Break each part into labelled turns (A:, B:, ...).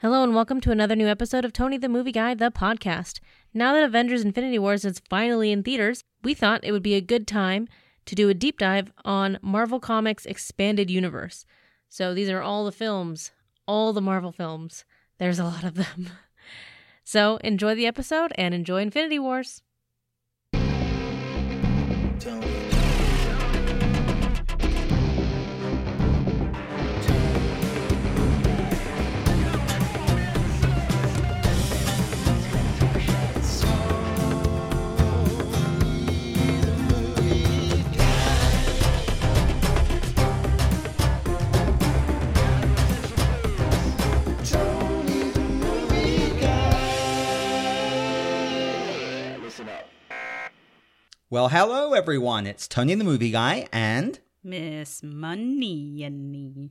A: Hello and welcome to another new episode of Tony the Movie Guy, the podcast. Now that Avengers Infinity Wars is finally in theaters, we thought it would be a good time to do a deep dive on Marvel Comics Expanded Universe. So these are all the films, all the Marvel films. There's a lot of them. So enjoy the episode and enjoy Infinity Wars.
B: Well, hello everyone. It's Tony the Movie Guy and
C: Miss Money and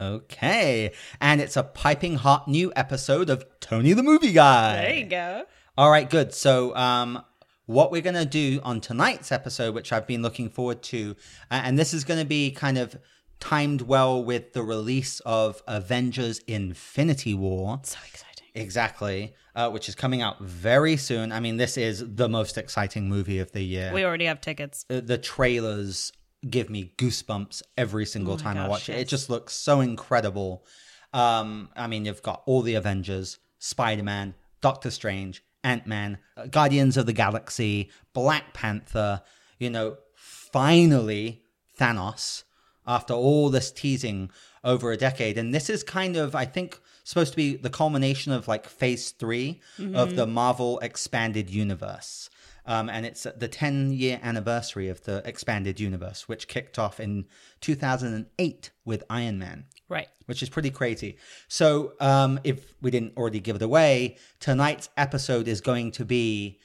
B: okay, and it's a piping hot new episode of Tony the Movie Guy.
C: There you go.
B: All right, good. So, um what we're going to do on tonight's episode, which I've been looking forward to, uh, and this is going to be kind of timed well with the release of Avengers Infinity War.
C: So exciting.
B: Exactly, uh, which is coming out very soon. I mean, this is the most exciting movie of the year.
C: We already have tickets.
B: the, the trailers give me goosebumps every single
C: Oh
B: time I
C: gosh,
B: watch it. It just looks so incredible. Um, I mean, you've got all the Avengers, Spider Man, Doctor Strange, Ant Man, Guardians of the Galaxy, Black Panther, you know, finally Thanos after all this teasing over a decade. And this is kind of, I think, supposed to be the culmination of like phase 3 of the Marvel expanded universe. Um, and it's the 10 year anniversary of the expanded universe, which kicked off in 2008 with Iron Man
C: Right.
B: which is pretty crazy. So, um, if we didn't already give it away, tonight's episode is going to be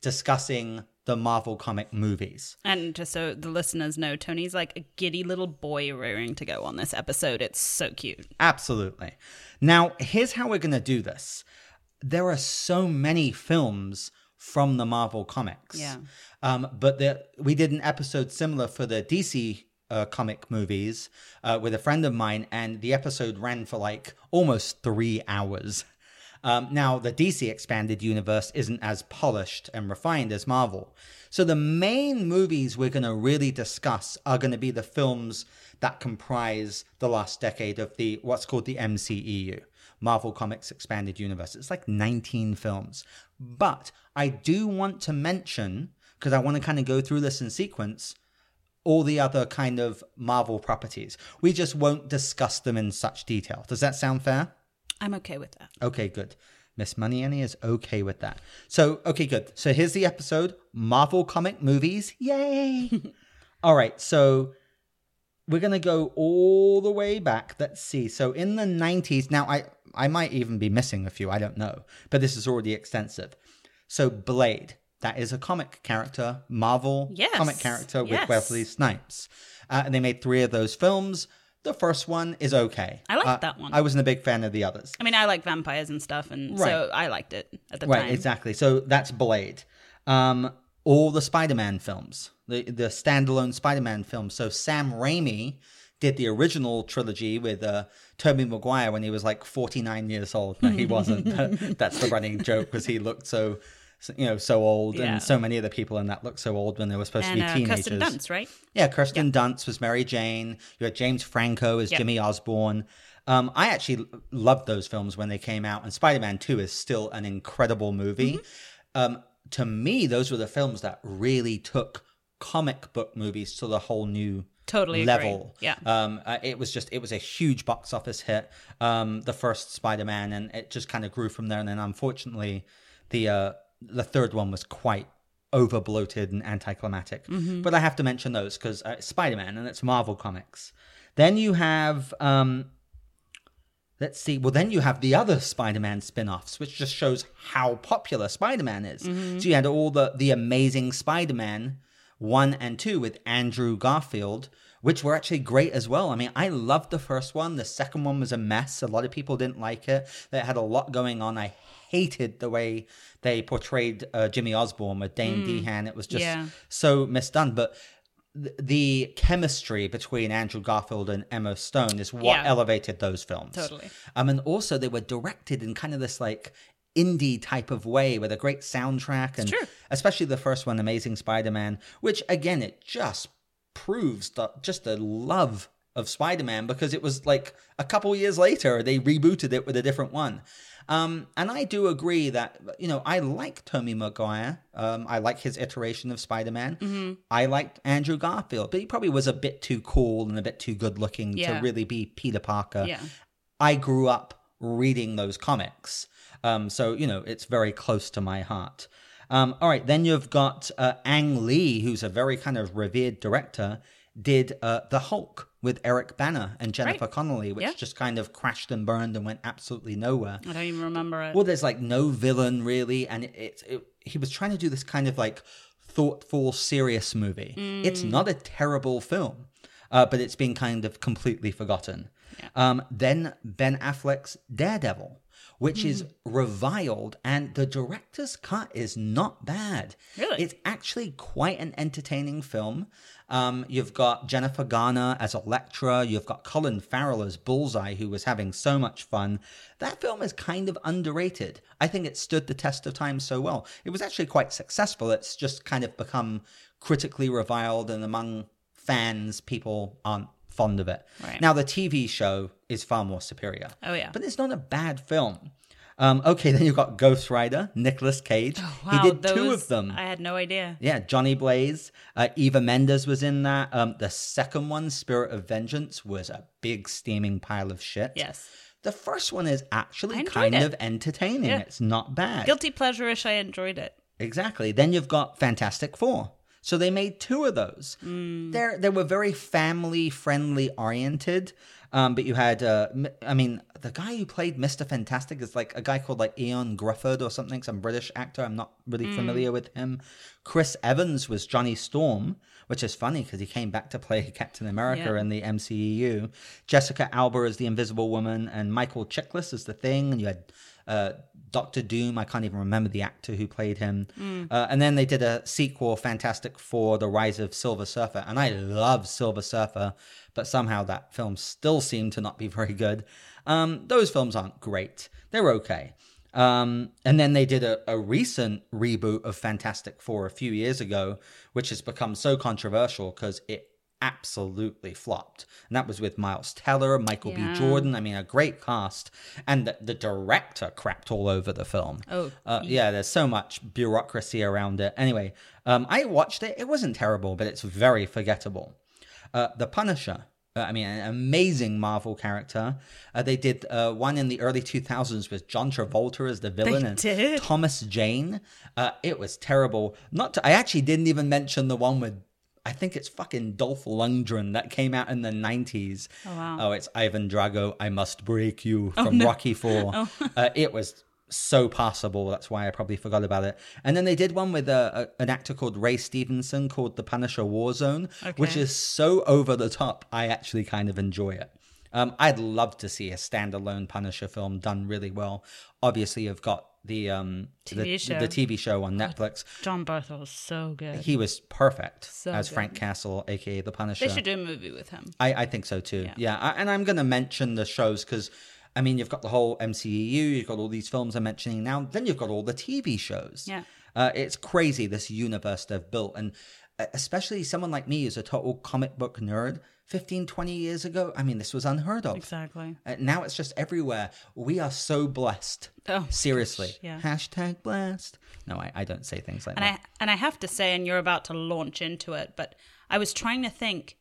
B: discussing the Marvel comic movies.
C: And just so the listeners know, Tony's like a giddy little boy rearing to go on this episode. It's so cute.
B: Absolutely. Now, here's how we're going to do this there are so many films from the Marvel comics.
C: Yeah.
B: Um, but the, we did an episode similar for the DC uh, comic movies uh, with a friend of mine, and the episode ran for like almost three hours. Um, now, the DC expanded universe isn't as polished and refined as Marvel. So, the main movies we're going to really discuss are going to be the films that comprise the last decade of the what's called the MCEU, Marvel Comics Expanded Universe. It's like 19 films. But I do want to mention, because I want to kind of go through this in sequence, all the other kind of Marvel properties. We just won't discuss them in such detail. Does that sound fair?
C: I'm okay with that.
B: Okay, good. Miss Money Annie is okay with that. So, okay, good. So here's the episode Marvel comic movies. Yay! all right, so we're going to go all the way back. Let's see. So in the 90s, now I I might even be missing a few, I don't know, but this is already extensive. So Blade, that is a comic character, Marvel
C: Yes,
B: comic character with
C: yes.
B: Wesley Snipes. Uh, and they made three of those films. The first one is okay.
C: I liked
B: Uh,
C: that one.
B: I wasn't a big fan of the others.
C: I mean, I like vampires and stuff, and
B: Right.
C: so I liked it at the
B: Right,
C: time.
B: Right, exactly. So that's Blade. Um, all the Spider-Man films, the the standalone Spider-Man films. So Sam Raimi did the original trilogy with uh, Tobey Maguire when he was like 49 years old. No, he wasn't. that's the running joke because he looked so, you know, so old,
C: Yeah.
B: and so many of the people in that looked so old when they were supposed
C: and
B: to be
C: uh,
B: teenagers.
C: Kirsten Dunst, right?
B: Yeah, Kirsten Dunst was Mary Jane. You had James Franco as
C: Yep.
B: Jimmy Osborn. Um, I actually loved those films when they came out, and Spider Man 2 is still an incredible movie.
C: Mm-hmm.
B: Um, to me, those were the films that really took comic book movies to the whole new
C: Totally agree.
B: level.
C: Yeah.
B: Um, uh, it was just, it was a huge box office hit, um, the first Spider Man, and it just kind of grew from there. And then unfortunately, the, uh, the third one was quite over bloated and anticlimactic. But I have to mention those because uh, Spider Man and it's Marvel Comics. Then you have, um, let's see, well, then you have the other Spider Man spin offs, which just shows how popular Spider Man is. So you had all the, the amazing Spider Man 1 and 2 with Andrew Garfield. Which were actually great as well. I mean, I loved the first one. The second one was a mess. A lot of people didn't like it. They had a lot going on. I hated the way they portrayed uh, Jimmy Osborn with Dane DeHaan. It was just
C: Yeah.
B: so misdone. But th- the chemistry between Andrew Garfield and Emma Stone is what
C: Yeah.
B: elevated those films.
C: Totally.
B: Um, and also they were directed in kind of this like indie type of way with a great soundtrack and especially the first one, Amazing Spider-Man, which again it just proves the, just the love of Spider-Man because it was like a couple years later they rebooted it with a different one. Um, and I do agree that you know I like Tobey Maguire. Um, I like his iteration of Spider-Man.
C: Mm-hmm.
B: I liked Andrew Garfield, but he probably was a bit too cool and a bit too good looking
C: Yeah.
B: to really be Peter Parker.
C: Yeah.
B: I grew up reading those comics. Um, so, you know, it's very close to my heart. Um, all right, then you've got uh, Ang Lee, who's a very kind of revered director, did uh, The Hulk with Eric Bana and Jennifer
C: Right.
B: Connelly, which
C: Yeah.
B: just kind of crashed and burned and went absolutely nowhere.
C: I don't even remember it.
B: Well, there's like no villain really, and it, it, it he was trying to do this kind of like thoughtful, serious movie. It's not a terrible film, uh, but it's been kind of completely forgotten. Um, then Ben Affleck's Daredevil, which is reviled, and the director's cut is not bad.
C: Really?
B: It's actually quite an entertaining film. Um, you've got Jennifer Garner as Elektra. You've got Colin Farrell as Bullseye, who was having so much fun. That film is kind of underrated. I think it stood the test of time so well. It was actually quite successful. It's just kind of become critically reviled, and among fans, people aren't fond of it.
C: Right.
B: Now, the TV show is far more superior.
C: Oh, yeah.
B: But it's not a bad film. Um, okay, then you've got Ghost Rider, Nicolas Cage.
C: wow,
B: he did two of them.
C: I had no idea.
B: Yeah, Johnny Blaze, uh, Eva Mendes was in that. Um, the second one, Spirit of Vengeance, was a big steaming pile of shit.
C: Yes.
B: The first one is actually kind
C: it.
B: of entertaining.
C: Yeah.
B: It's not bad.
C: Guilty pleasure-ish. I enjoyed it.
B: Exactly. Then you've got Fantastic Four. So they made two of those.
C: Mm.
B: They're they were very family friendly oriented. Um, but you had, uh, I mean, the guy who played Mister Fantastic is like a guy called like Ian Gruffudd or something, some British actor. I'm not really
C: Mm.
B: familiar with him. Chris Evans was Johnny Storm, which is funny because he came back to play Captain America
C: Yeah.
B: in the MCEU. Jessica Alba is the Invisible Woman, and Michael Chiklis is the Thing. And you had uh, Doctor Doom. I can't even remember the actor who played him. Uh, and then they did a sequel, Fantastic Four: The Rise of Silver Surfer, and I love Silver Surfer, but somehow that film still seemed to not be very good. Um, those films aren't great; they're okay. Um, and then they did a, a recent reboot of Fantastic Four a few years ago, which has become so controversial because it absolutely flopped. And that was with Miles Teller, Michael
C: Yeah.
B: B. Jordan. I mean, a great cast. And the, the director crapped all over the film.
C: Oh,
B: Uh, yeah, there's so much bureaucracy around it. Anyway, um, I watched it. It wasn't terrible, but it's very forgettable. Uh, the Punisher. Uh, I mean, an amazing Marvel character. Uh, they did uh, one in the early 2000s with John Travolta as the villain and
C: did?
B: Thomas Jane. Uh, it was terrible. Not to, I actually didn't even mention the one with I think it's fucking Dolph Lundgren that came out in the 90s.
C: Oh, wow.
B: Oh, it's Ivan Drago. I must break you from Rocky Four. uh, it was so passable. That's why I probably forgot about it. And then they did one with a, a, an actor called Ray Stevenson called The Punisher Warzone, which is so over the top. I actually kind of enjoy it. Um, I'd love to see a standalone Punisher film done really well. Obviously, you've got the um
C: TV
B: the,
C: show.
B: the TV show on Netflix.
C: Jon Bernthal was so good.
B: He was perfect
C: So
B: as
C: good.
B: Frank Castle, aka the Punisher.
C: They should do a movie with him.
B: I, I think so too.
C: Yeah.
B: Yeah, I, and I'm going to mention the shows because, I mean, you've got the whole MCEU, you've got all these films I'm mentioning now, then you've got all the TV shows.
C: Yeah.
B: Uh, it's crazy this universe they've built, and especially someone like me who's a total comic book nerd. 15, 20 years ago, I mean, this was unheard of.
C: Exactly.
B: Uh, now it's just everywhere. We are so blessed.
C: Oh,
B: Seriously.
C: gosh, yeah.
B: Hashtag blessed. No, I, I don't say things like
C: And
B: that.
C: I and I have to say, and you're about to launch into it, but I was trying to think,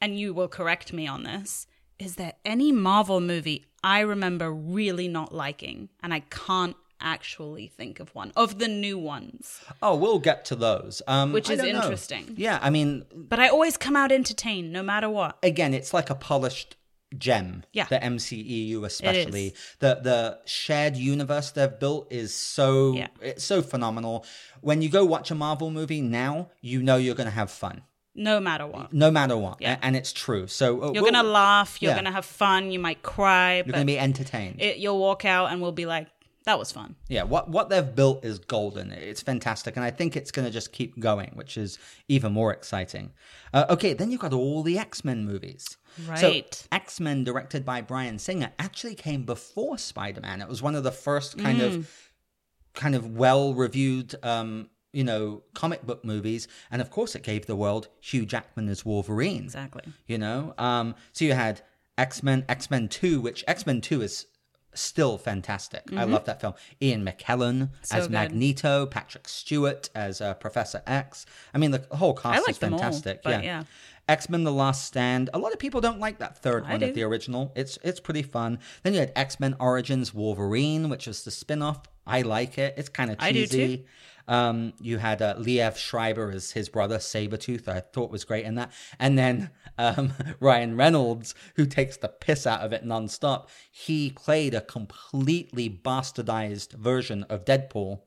C: and you will correct me on this. Is there any Marvel movie I remember really not liking, and I can't actually think of one of the new ones?
B: oh, we'll get to those. Um,
C: Which is
B: don't know.
C: interesting.
B: Yeah, I mean,
C: But I always come out entertained, no matter what.
B: again, it's like a polished gem.
C: Yeah.
B: The MCEU especially. The the shared universe they've built is so
C: Yeah.
B: it's so phenomenal. When you go watch a Marvel movie now, you know you're gonna have fun.
C: No matter what.
B: No matter what.
C: Yeah.
B: And it's true. So uh,
C: You're
B: we'll-
C: gonna laugh, you're
B: yeah.
C: gonna have fun, you might cry,
B: you're gonna be entertained.
C: it, you'll walk out and we'll be like, That was fun.
B: Yeah, what what they've built is golden. It's fantastic, and I think it's going to just keep going, which is even more exciting. Uh, okay, then you've got all the X Men movies.
C: Right.
B: So X Men, directed by Bryan Singer, actually came before Spider Man. It was one of the first kind
C: Mm.
B: of kind of well reviewed. Um, you know, comic book movies, and of course, it gave the world Hugh Jackman as Wolverine.
C: Exactly.
B: You know, um, so you had X Men, X Men Two, which X Men Two is still fantastic. I love that film. Ian McKellen
C: Mm-hmm. So
B: as
C: good.
B: Magneto, Patrick Stewart as uh, Professor X. I mean, the whole cast
C: like
B: is
C: all,
B: fantastic.
C: but
B: yeah.
C: yeah.
B: X Men: The Last Stand. A lot of people don't like that third
C: I
B: one
C: do.
B: of the original. It's it's pretty fun. Then you had X Men Origins Wolverine, which was the spin off. I like it. It's kind of
C: I do
B: cheesy.
C: too.
B: Um, you had uh, Liev Schreiber as his brother Sabretooth. I thought was great in that. And then um, Ryan Reynolds, who takes the piss out of it nonstop. He played a completely bastardized version of Deadpool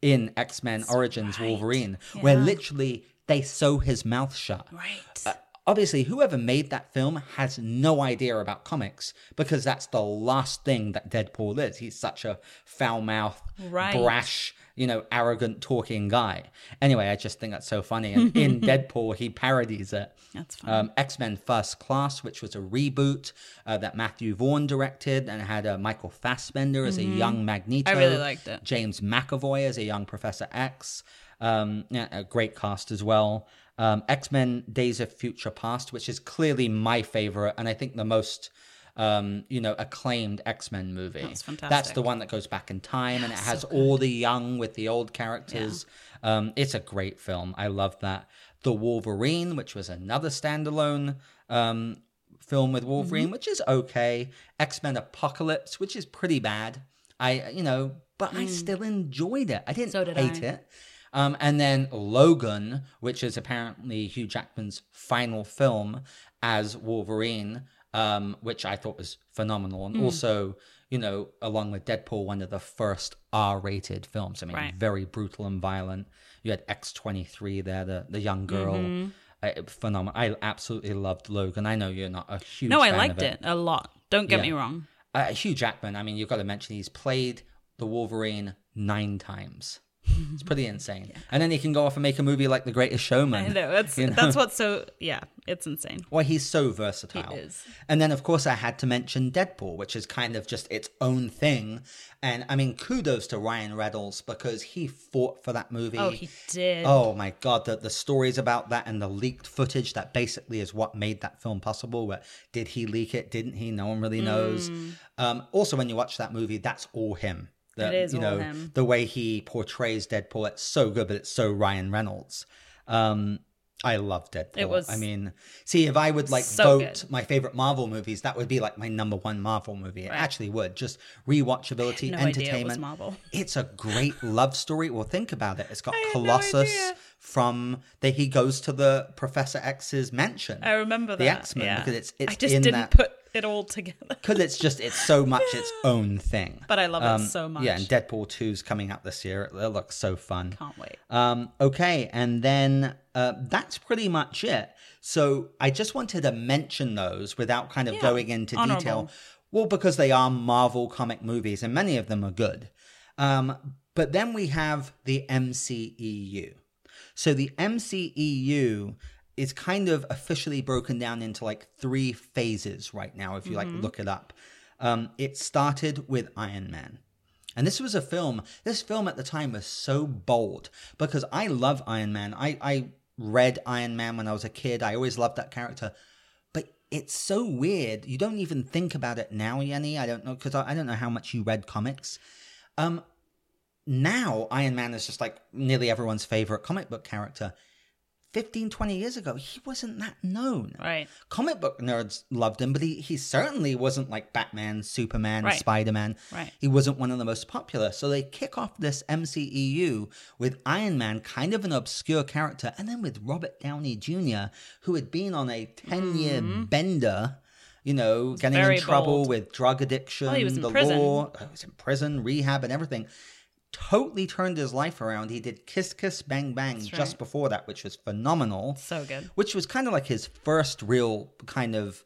B: in X Men Origins Wolverine, where literally they sew his mouth shut.
C: Right.
B: Uh, obviously, whoever made that film has no idea about comics because that's the last thing that Deadpool is. He's such a foul mouthed,
C: Right.
B: brash, you know, arrogant talking guy. Anyway, I just think that's so funny. And in Deadpool, he parodies it.
C: That's fun.
B: Um, X Men First Class, which was a reboot uh, that Matthew Vaughn directed and had uh, Michael Fassbender as a young Magneto.
C: Mm-hmm. I really liked it.
B: James McAvoy as a young Professor X. Um, yeah, a great cast as well. Um, X Men Days of Future Past, which is clearly my favorite and I think the most. Um, you know, acclaimed X Men movie.
C: That's fantastic.
B: That's the one that goes back in time and it has all the young with the old characters. Um, it's a great film. I love that. The Wolverine, which was another standalone um, film with Wolverine,
C: Mm-hmm.
B: which is okay. X Men Apocalypse, which is pretty bad. I, you know, but I still enjoyed it. I didn't
C: Mm. So did
B: hate
C: I.
B: it. Um, and then Logan, which is apparently Hugh Jackman's final film as Wolverine, um, which I thought was phenomenal. And also, you know, along with Deadpool, one of the first R rated films. I mean,
C: Right.
B: very brutal and violent. You had X23 there, the, the young girl.
C: Mm-hmm.
B: Uh, phenomenal. I absolutely loved Logan. I know you're not a huge
C: no, I liked
B: of
C: it. a lot. Don't get
B: Yeah.
C: me wrong.
B: uh, Hugh Jackman, I mean, you've got to mention he's played the Wolverine nine times. It's pretty insane. And then he can go off and make a movie like The Greatest Showman.
C: I know. That's
B: you know?
C: that's what's so yeah, it's insane.
B: Well, he's so versatile.
C: He is.
B: And then, of course, I had to mention Deadpool, which is kind of just its own thing. And I mean, kudos to Ryan Reynolds because he fought for that movie.
C: Oh, he did.
B: Oh my god, the, the stories about that and the leaked footage that basically is what made that film possible. Where did he leak it? Didn't he? No one really knows. Um, also, when you watch that movie, that's all him. The,
C: It is
B: you know,
C: him.
B: The way he portrays Deadpool, it's so good, but it's so Ryan Reynolds. Um, I love Deadpool.
C: It was
B: I mean, see, if I would like
C: so
B: vote
C: good.
B: my favorite Marvel movies, that would be like my number one Marvel movie. It actually would. Just rewatchability,
C: no idea it
B: entertainment.
C: Marvel.
B: It's a great love story. Well, think about it. It's got
C: no
B: Colossus
C: idea.
B: from that he goes to the Professor X's mansion.
C: I remember
B: the. X-Men,
C: yeah.
B: because it's- it's
C: I just
B: in
C: didn't
B: that-
C: put it all together.
B: Because it's just it's so much its own thing.
C: But I love it
B: Um,
C: so much.
B: Yeah, and Deadpool 2's coming out this year. It looks so fun.
C: Can't wait.
B: Um, okay, and then uh, that's pretty much it. So I just wanted to mention those without kind of
C: Yeah,
B: going into
C: honorable.
B: detail. Well, because they are Marvel comic movies, and many of them are good. Um, but then we have the MCEU. So the MCEU is kind of officially broken down into like three phases right now, if you like look it up. Um, it started with Iron Man. And this was a film, this film at the time was so bold because I love Iron Man. I, I read Iron Man when I was a kid. I always loved that character. But it's so weird. You don't even think about it now, Yenny. I don't know, because I, I don't know how much you read comics. Um, now Iron Man is just like nearly everyone's favorite comic book character. 15, 20 years ago, he wasn't that known.
C: Right.
B: Comic book nerds loved him, but he, he certainly wasn't like Batman, Superman,
C: Right.
B: Spider Man.
C: Right.
B: He wasn't one of the most popular. So they kick off this MCEU with Iron Man, kind of an obscure character, and then with Robert Downey Jr., who had been on a 10 year bender. You know, getting in
C: Mm-hmm.
B: trouble
C: bold.
B: with drug addiction,
C: Well, he was in
B: the
C: prison.
B: law, he was in prison, rehab, and everything. Totally turned his life around. He did Kiss Kiss Bang Bang just before that, which was phenomenal
C: So good.
B: which was kind of like his first real kind of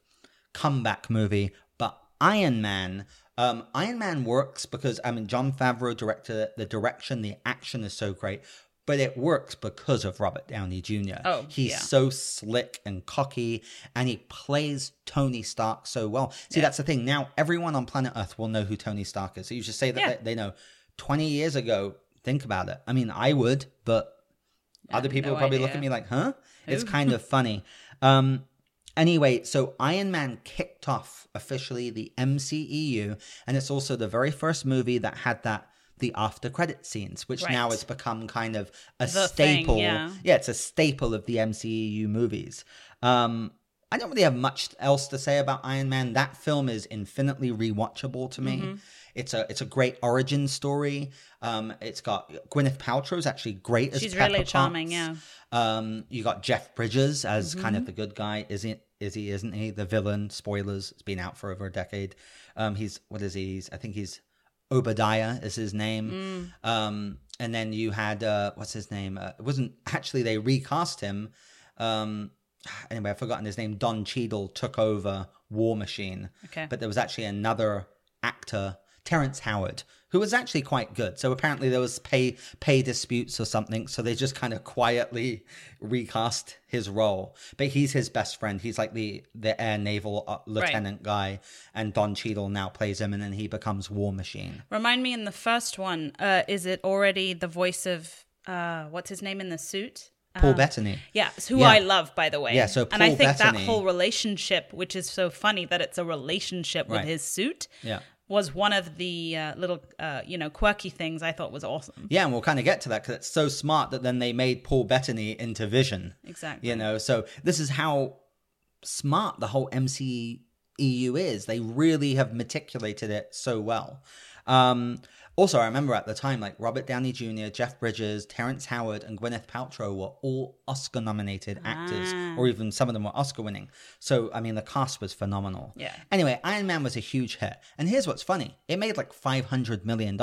B: comeback movie. But Iron Man Um, Iron Man works because I mean Jon Favreau directed it. The direction, the action is so great, but it works because of Robert Downey Jr.
C: Oh,
B: he's
C: yeah.
B: so slick and cocky, and he plays Tony Stark so well. See, that's the thing. Now everyone on planet Earth will know who Tony Stark is. So you just say that
C: Yeah.
B: they, they know. Twenty years ago, think about it. I mean, I would, but other people
C: no
B: will probably look at me like, "Huh?" It's kind of funny. Um, anyway, so Iron Man kicked off officially the MCEU, and it's also the very first movie that had that the after credit scenes, which now
C: Right.
B: has become kind of a
C: The thing,
B: staple.
C: yeah.
B: it's a staple of the MCEU movies. Um, I don't really have much else to say about Iron Man. That film is infinitely rewatchable to me.
C: Mm-hmm.
B: It's a it's a great origin story. Um, it's got Gwyneth Paltrow's actually great as
C: She's
B: Pepper
C: really charming, yeah.
B: Um, you got Jeff Bridges as kind
C: Mm-hmm.
B: of the good guy. Is he? Is he? Isn't he? The villain. Spoilers. It's been out for over a decade. Um, he's what is he? He's, I think he's Obadiah is his name.
C: Mm.
B: Um, and then you had uh, what's his name? Uh, it wasn't actually they recast him. Um, anyway, I've forgotten his name. Don Cheadle took over War Machine.
C: Okay.
B: But there was actually another actor, Terrence Howard, who was actually quite good. So apparently there was pay pay disputes or something. So they just kind of quietly recast his role. But he's his best friend. He's like the the air naval uh, lieutenant guy, and Don Cheadle now plays him, and then he becomes War Machine.
C: Remind me in the first one, uh, is it already the voice of uh, what's his name in the suit?
B: Paul Bettany.
C: Yeah, who
B: Yeah.
C: I love, by the way.
B: Yeah, so Paul
C: and I think
B: Bettany-
C: that whole relationship, which is so funny that it's a relationship with
B: Right.
C: his suit,
B: Yeah.
C: was one of the uh, little, uh, you know, quirky things I thought was awesome.
B: Yeah, and we'll kind of get to that because it's so smart that then they made Paul Bettany into Vision.
C: Exactly.
B: You know, so this is how smart the whole MCEU is. They really have meticulated it so well. Um, also, I remember at the time, like Robert Downey Jr., Jeff Bridges, Terrence Howard, and Gwyneth Paltrow were all Oscar nominated actors,
C: Ah.
B: or even some of them were Oscar winning. So, I mean, the cast was phenomenal.
C: Yeah.
B: Anyway, Iron Man was a huge hit. And here's what's funny it made like $500 million,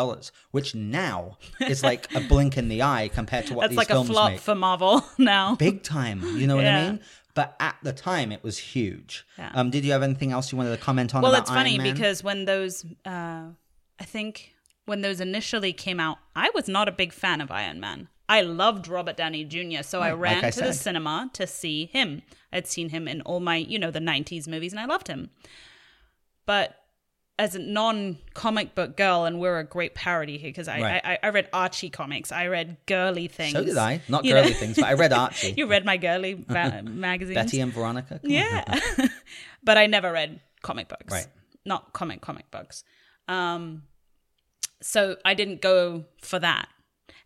B: which now is like a blink in the eye compared to what
C: That's
B: these
C: like a
B: films
C: flop
B: make
C: for Marvel now.
B: big time. You know what I mean? But at the time, it was huge.
C: Yeah.
B: Um, did you have anything else you wanted to comment on?
C: well, it's funny
B: Man?
C: because when those, uh, I think when those initially came out, I was not a big fan of Iron Man. I loved Robert Downey Jr., so I ran
B: like I
C: to the cinema to see him. I'd seen him in all my, you know, the 90s movies, and I loved him. But as a non comic book girl, and we're a great parody here because I,
B: Right.
C: I, I read Archie comics, I read girly things.
B: so did I. Not girly
C: know?
B: things, but I read Archie.
C: you read my girly ma- magazines.
B: Betty and Veronica. Come.
C: Yeah. but I never read comic books.
B: Right.
C: Not comic comic books. Um so I didn't go for that.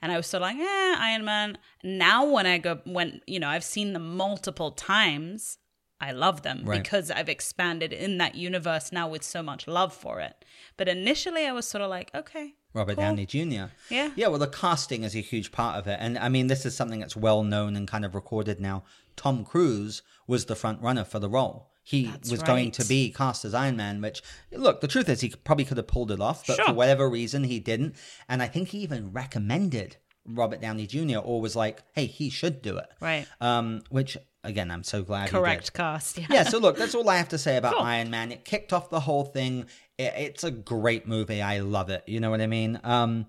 C: And I was sort of like, eh, Iron Man. Now when I go when you know, I've seen them multiple times, I love them
B: Right.
C: because I've expanded in that universe now with so much love for it. But initially I was sort of like, okay.
B: Robert
C: cool.
B: Downey Jr.
C: Yeah.
B: Yeah, well, the casting is a huge part of it. And I mean, this is something that's well known and kind of recorded now. Tom Cruise was the front runner for the role. He
C: That's
B: was going to be cast as Iron Man, which, look, the truth is he probably could have pulled it off, but for whatever reason, he didn't. And I think he even recommended Robert Downey Jr. or was like, hey, he should do it.
C: Right.
B: Um, which, again, I'm so glad he did
C: Correct cast. Yeah.
B: yeah, so look, that's all I have to say about
C: Cool.
B: Iron Man. It kicked off the whole thing. It, it's a great movie. I love it. You know what I mean? Um,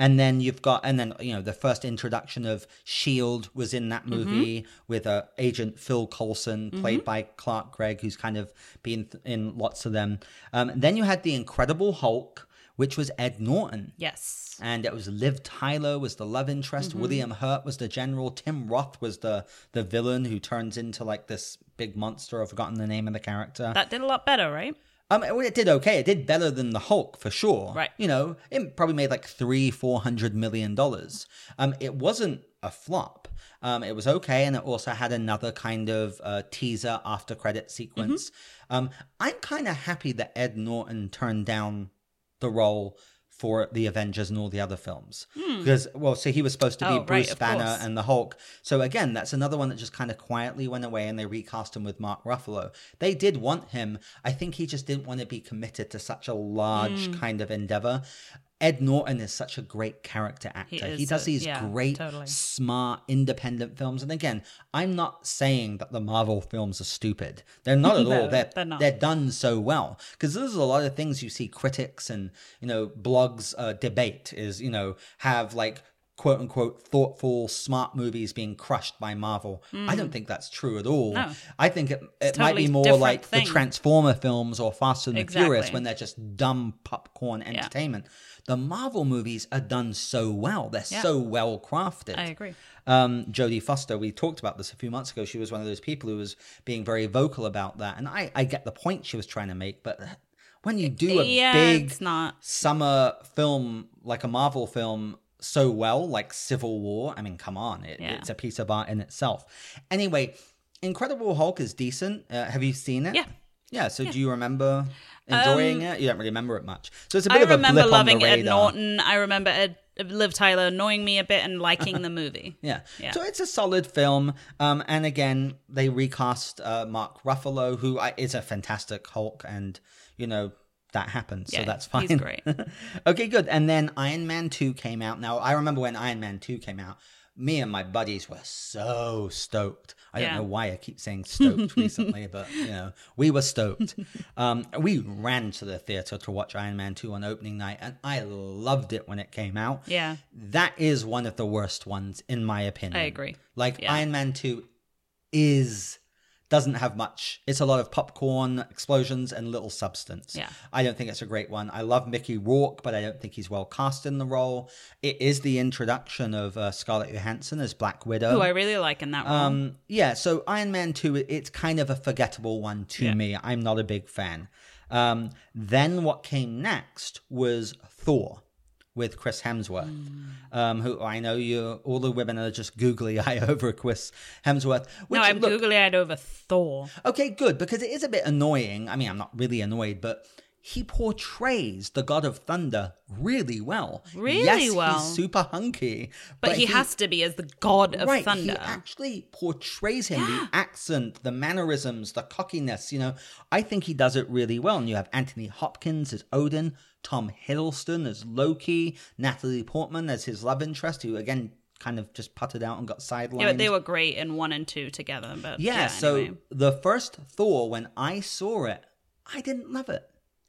B: and then you've got, and then you know, the first introduction of Shield was in that movie with uh, Agent Phil Coulson, played by Clark Gregg, who's kind of been th- in lots of them. Um, then you had the Incredible Hulk, which was Ed Norton.
C: Yes.
B: And it was Liv Tyler was the love interest.
C: Mm-hmm.
B: William Hurt was the general. Tim Roth was the the villain who turns into like this big monster. I've forgotten the name of the character.
C: That did a lot better, right?
B: Um, it, it did okay. It did better than the Hulk for sure.
C: Right.
B: You know, it probably made like three, four hundred million dollars. Um, it wasn't a flop. Um, it was okay, and it also had another kind of uh, teaser after credit sequence.
C: Mm-hmm.
B: Um, I'm kind of happy that Ed Norton turned down the role for the Avengers and all the other films because well, so he was supposed to be
C: Hmm. Oh,
B: Bruce
C: of
B: Banner
C: course.
B: and the Hulk. So again, that's another one that just kind of quietly went away, and they recast him with Mark Ruffalo. They did want him. I think he just didn't want to be committed to such a large
C: Hmm.
B: kind of endeavor. Ed Norton is such a great character actor. He,
C: is
B: does
C: a-
B: these
C: yeah,
B: great,
C: totally.
B: smart, independent films. And again, I'm not saying that the Marvel films are stupid. They're not at
C: No,
B: all. They're,
C: they're
B: they're done so well because there's a lot of things you see critics and you know blogs uh, debate is you know have like quote unquote thoughtful smart movies being crushed by marvel i don't think that's true at all
C: Mm. No.
B: i think it, it might be more like
C: thing.
B: the transformer films or fast and the furious when they're just dumb popcorn entertainment the marvel movies are done so well they're
C: Yeah.
B: so well crafted
C: I agree.
B: um, Jodie Foster, we talked about this a few months ago. She was one of those people who was being very vocal about that. And I, I get the point she was trying to make, but when you do a
C: yeah,
B: big summer film like a Marvel film so well, like Civil War, I mean, come on, it,
C: Yeah.
B: it's a piece of art in itself. Anyway, Incredible Hulk is decent. Uh, have you seen it?
C: Yeah.
B: Yeah. So do you remember enjoying it? You don't really remember it much. So it's a bit
C: I
B: of a
C: remember
B: blip
C: loving
B: on the
C: Ed. Norton. I remember Ed, Liv Tyler annoying me a bit and liking the movie.
B: Yeah.
C: Yeah.
B: So it's a solid film. Um, and again, they recast uh, Mark Ruffalo, who is a fantastic Hulk, and you know that happens, so that's fine.
C: he's great.
B: okay, good. And then Iron Man two came out. Now I remember when Iron Man two came out. Me and my buddies were so stoked. I don't know why I keep saying stoked recently, but you know, we were stoked. Um, we ran to the theater to watch Iron Man 2 on opening night, and I loved it when it came out.
C: Yeah.
B: That is one of the worst ones, in my opinion.
C: I agree.
B: Like
C: Yeah.
B: Iron Man 2 is doesn't have much. It's a lot of popcorn, explosions, and little substance.
C: Yeah.
B: I don't think it's a great one. I love Mickey Rourke, but I don't think he's well cast in the role. It is the introduction of uh, Scarlett Johansson as Black Widow.
C: Who I really like in that role.
B: Um, yeah, so Iron Man 2, it's kind of a forgettable one to
C: Yeah.
B: me. I'm not a big fan. Um, then what came next was Thor with Chris Hemsworth,
C: Hmm.
B: um, who I know you, all the women are just googly eye over Chris Hemsworth. Which,
C: no, I'm
B: look,
C: googly eyed over Thor.
B: Okay, good, because it is a bit annoying. I mean, I'm not really annoyed, but he portrays the God of Thunder really well.
C: Really
B: yes,
C: well.
B: He's super hunky,
C: But, he, has to be as the god of
B: right,
C: thunder.
B: He actually portrays him, the accent, the mannerisms, the cockiness. You know, I think he does it really well. And you have Anthony Hopkins as Odin, Tom Hiddleston as Loki, Natalie Portman as his love interest, who again kind of just putted out and got sidelined.
C: yeah, they were great in one and two together. But
B: Yeah,
C: yeah,
B: so
C: anyway.
B: the first Thor, when I saw it, I didn't love it.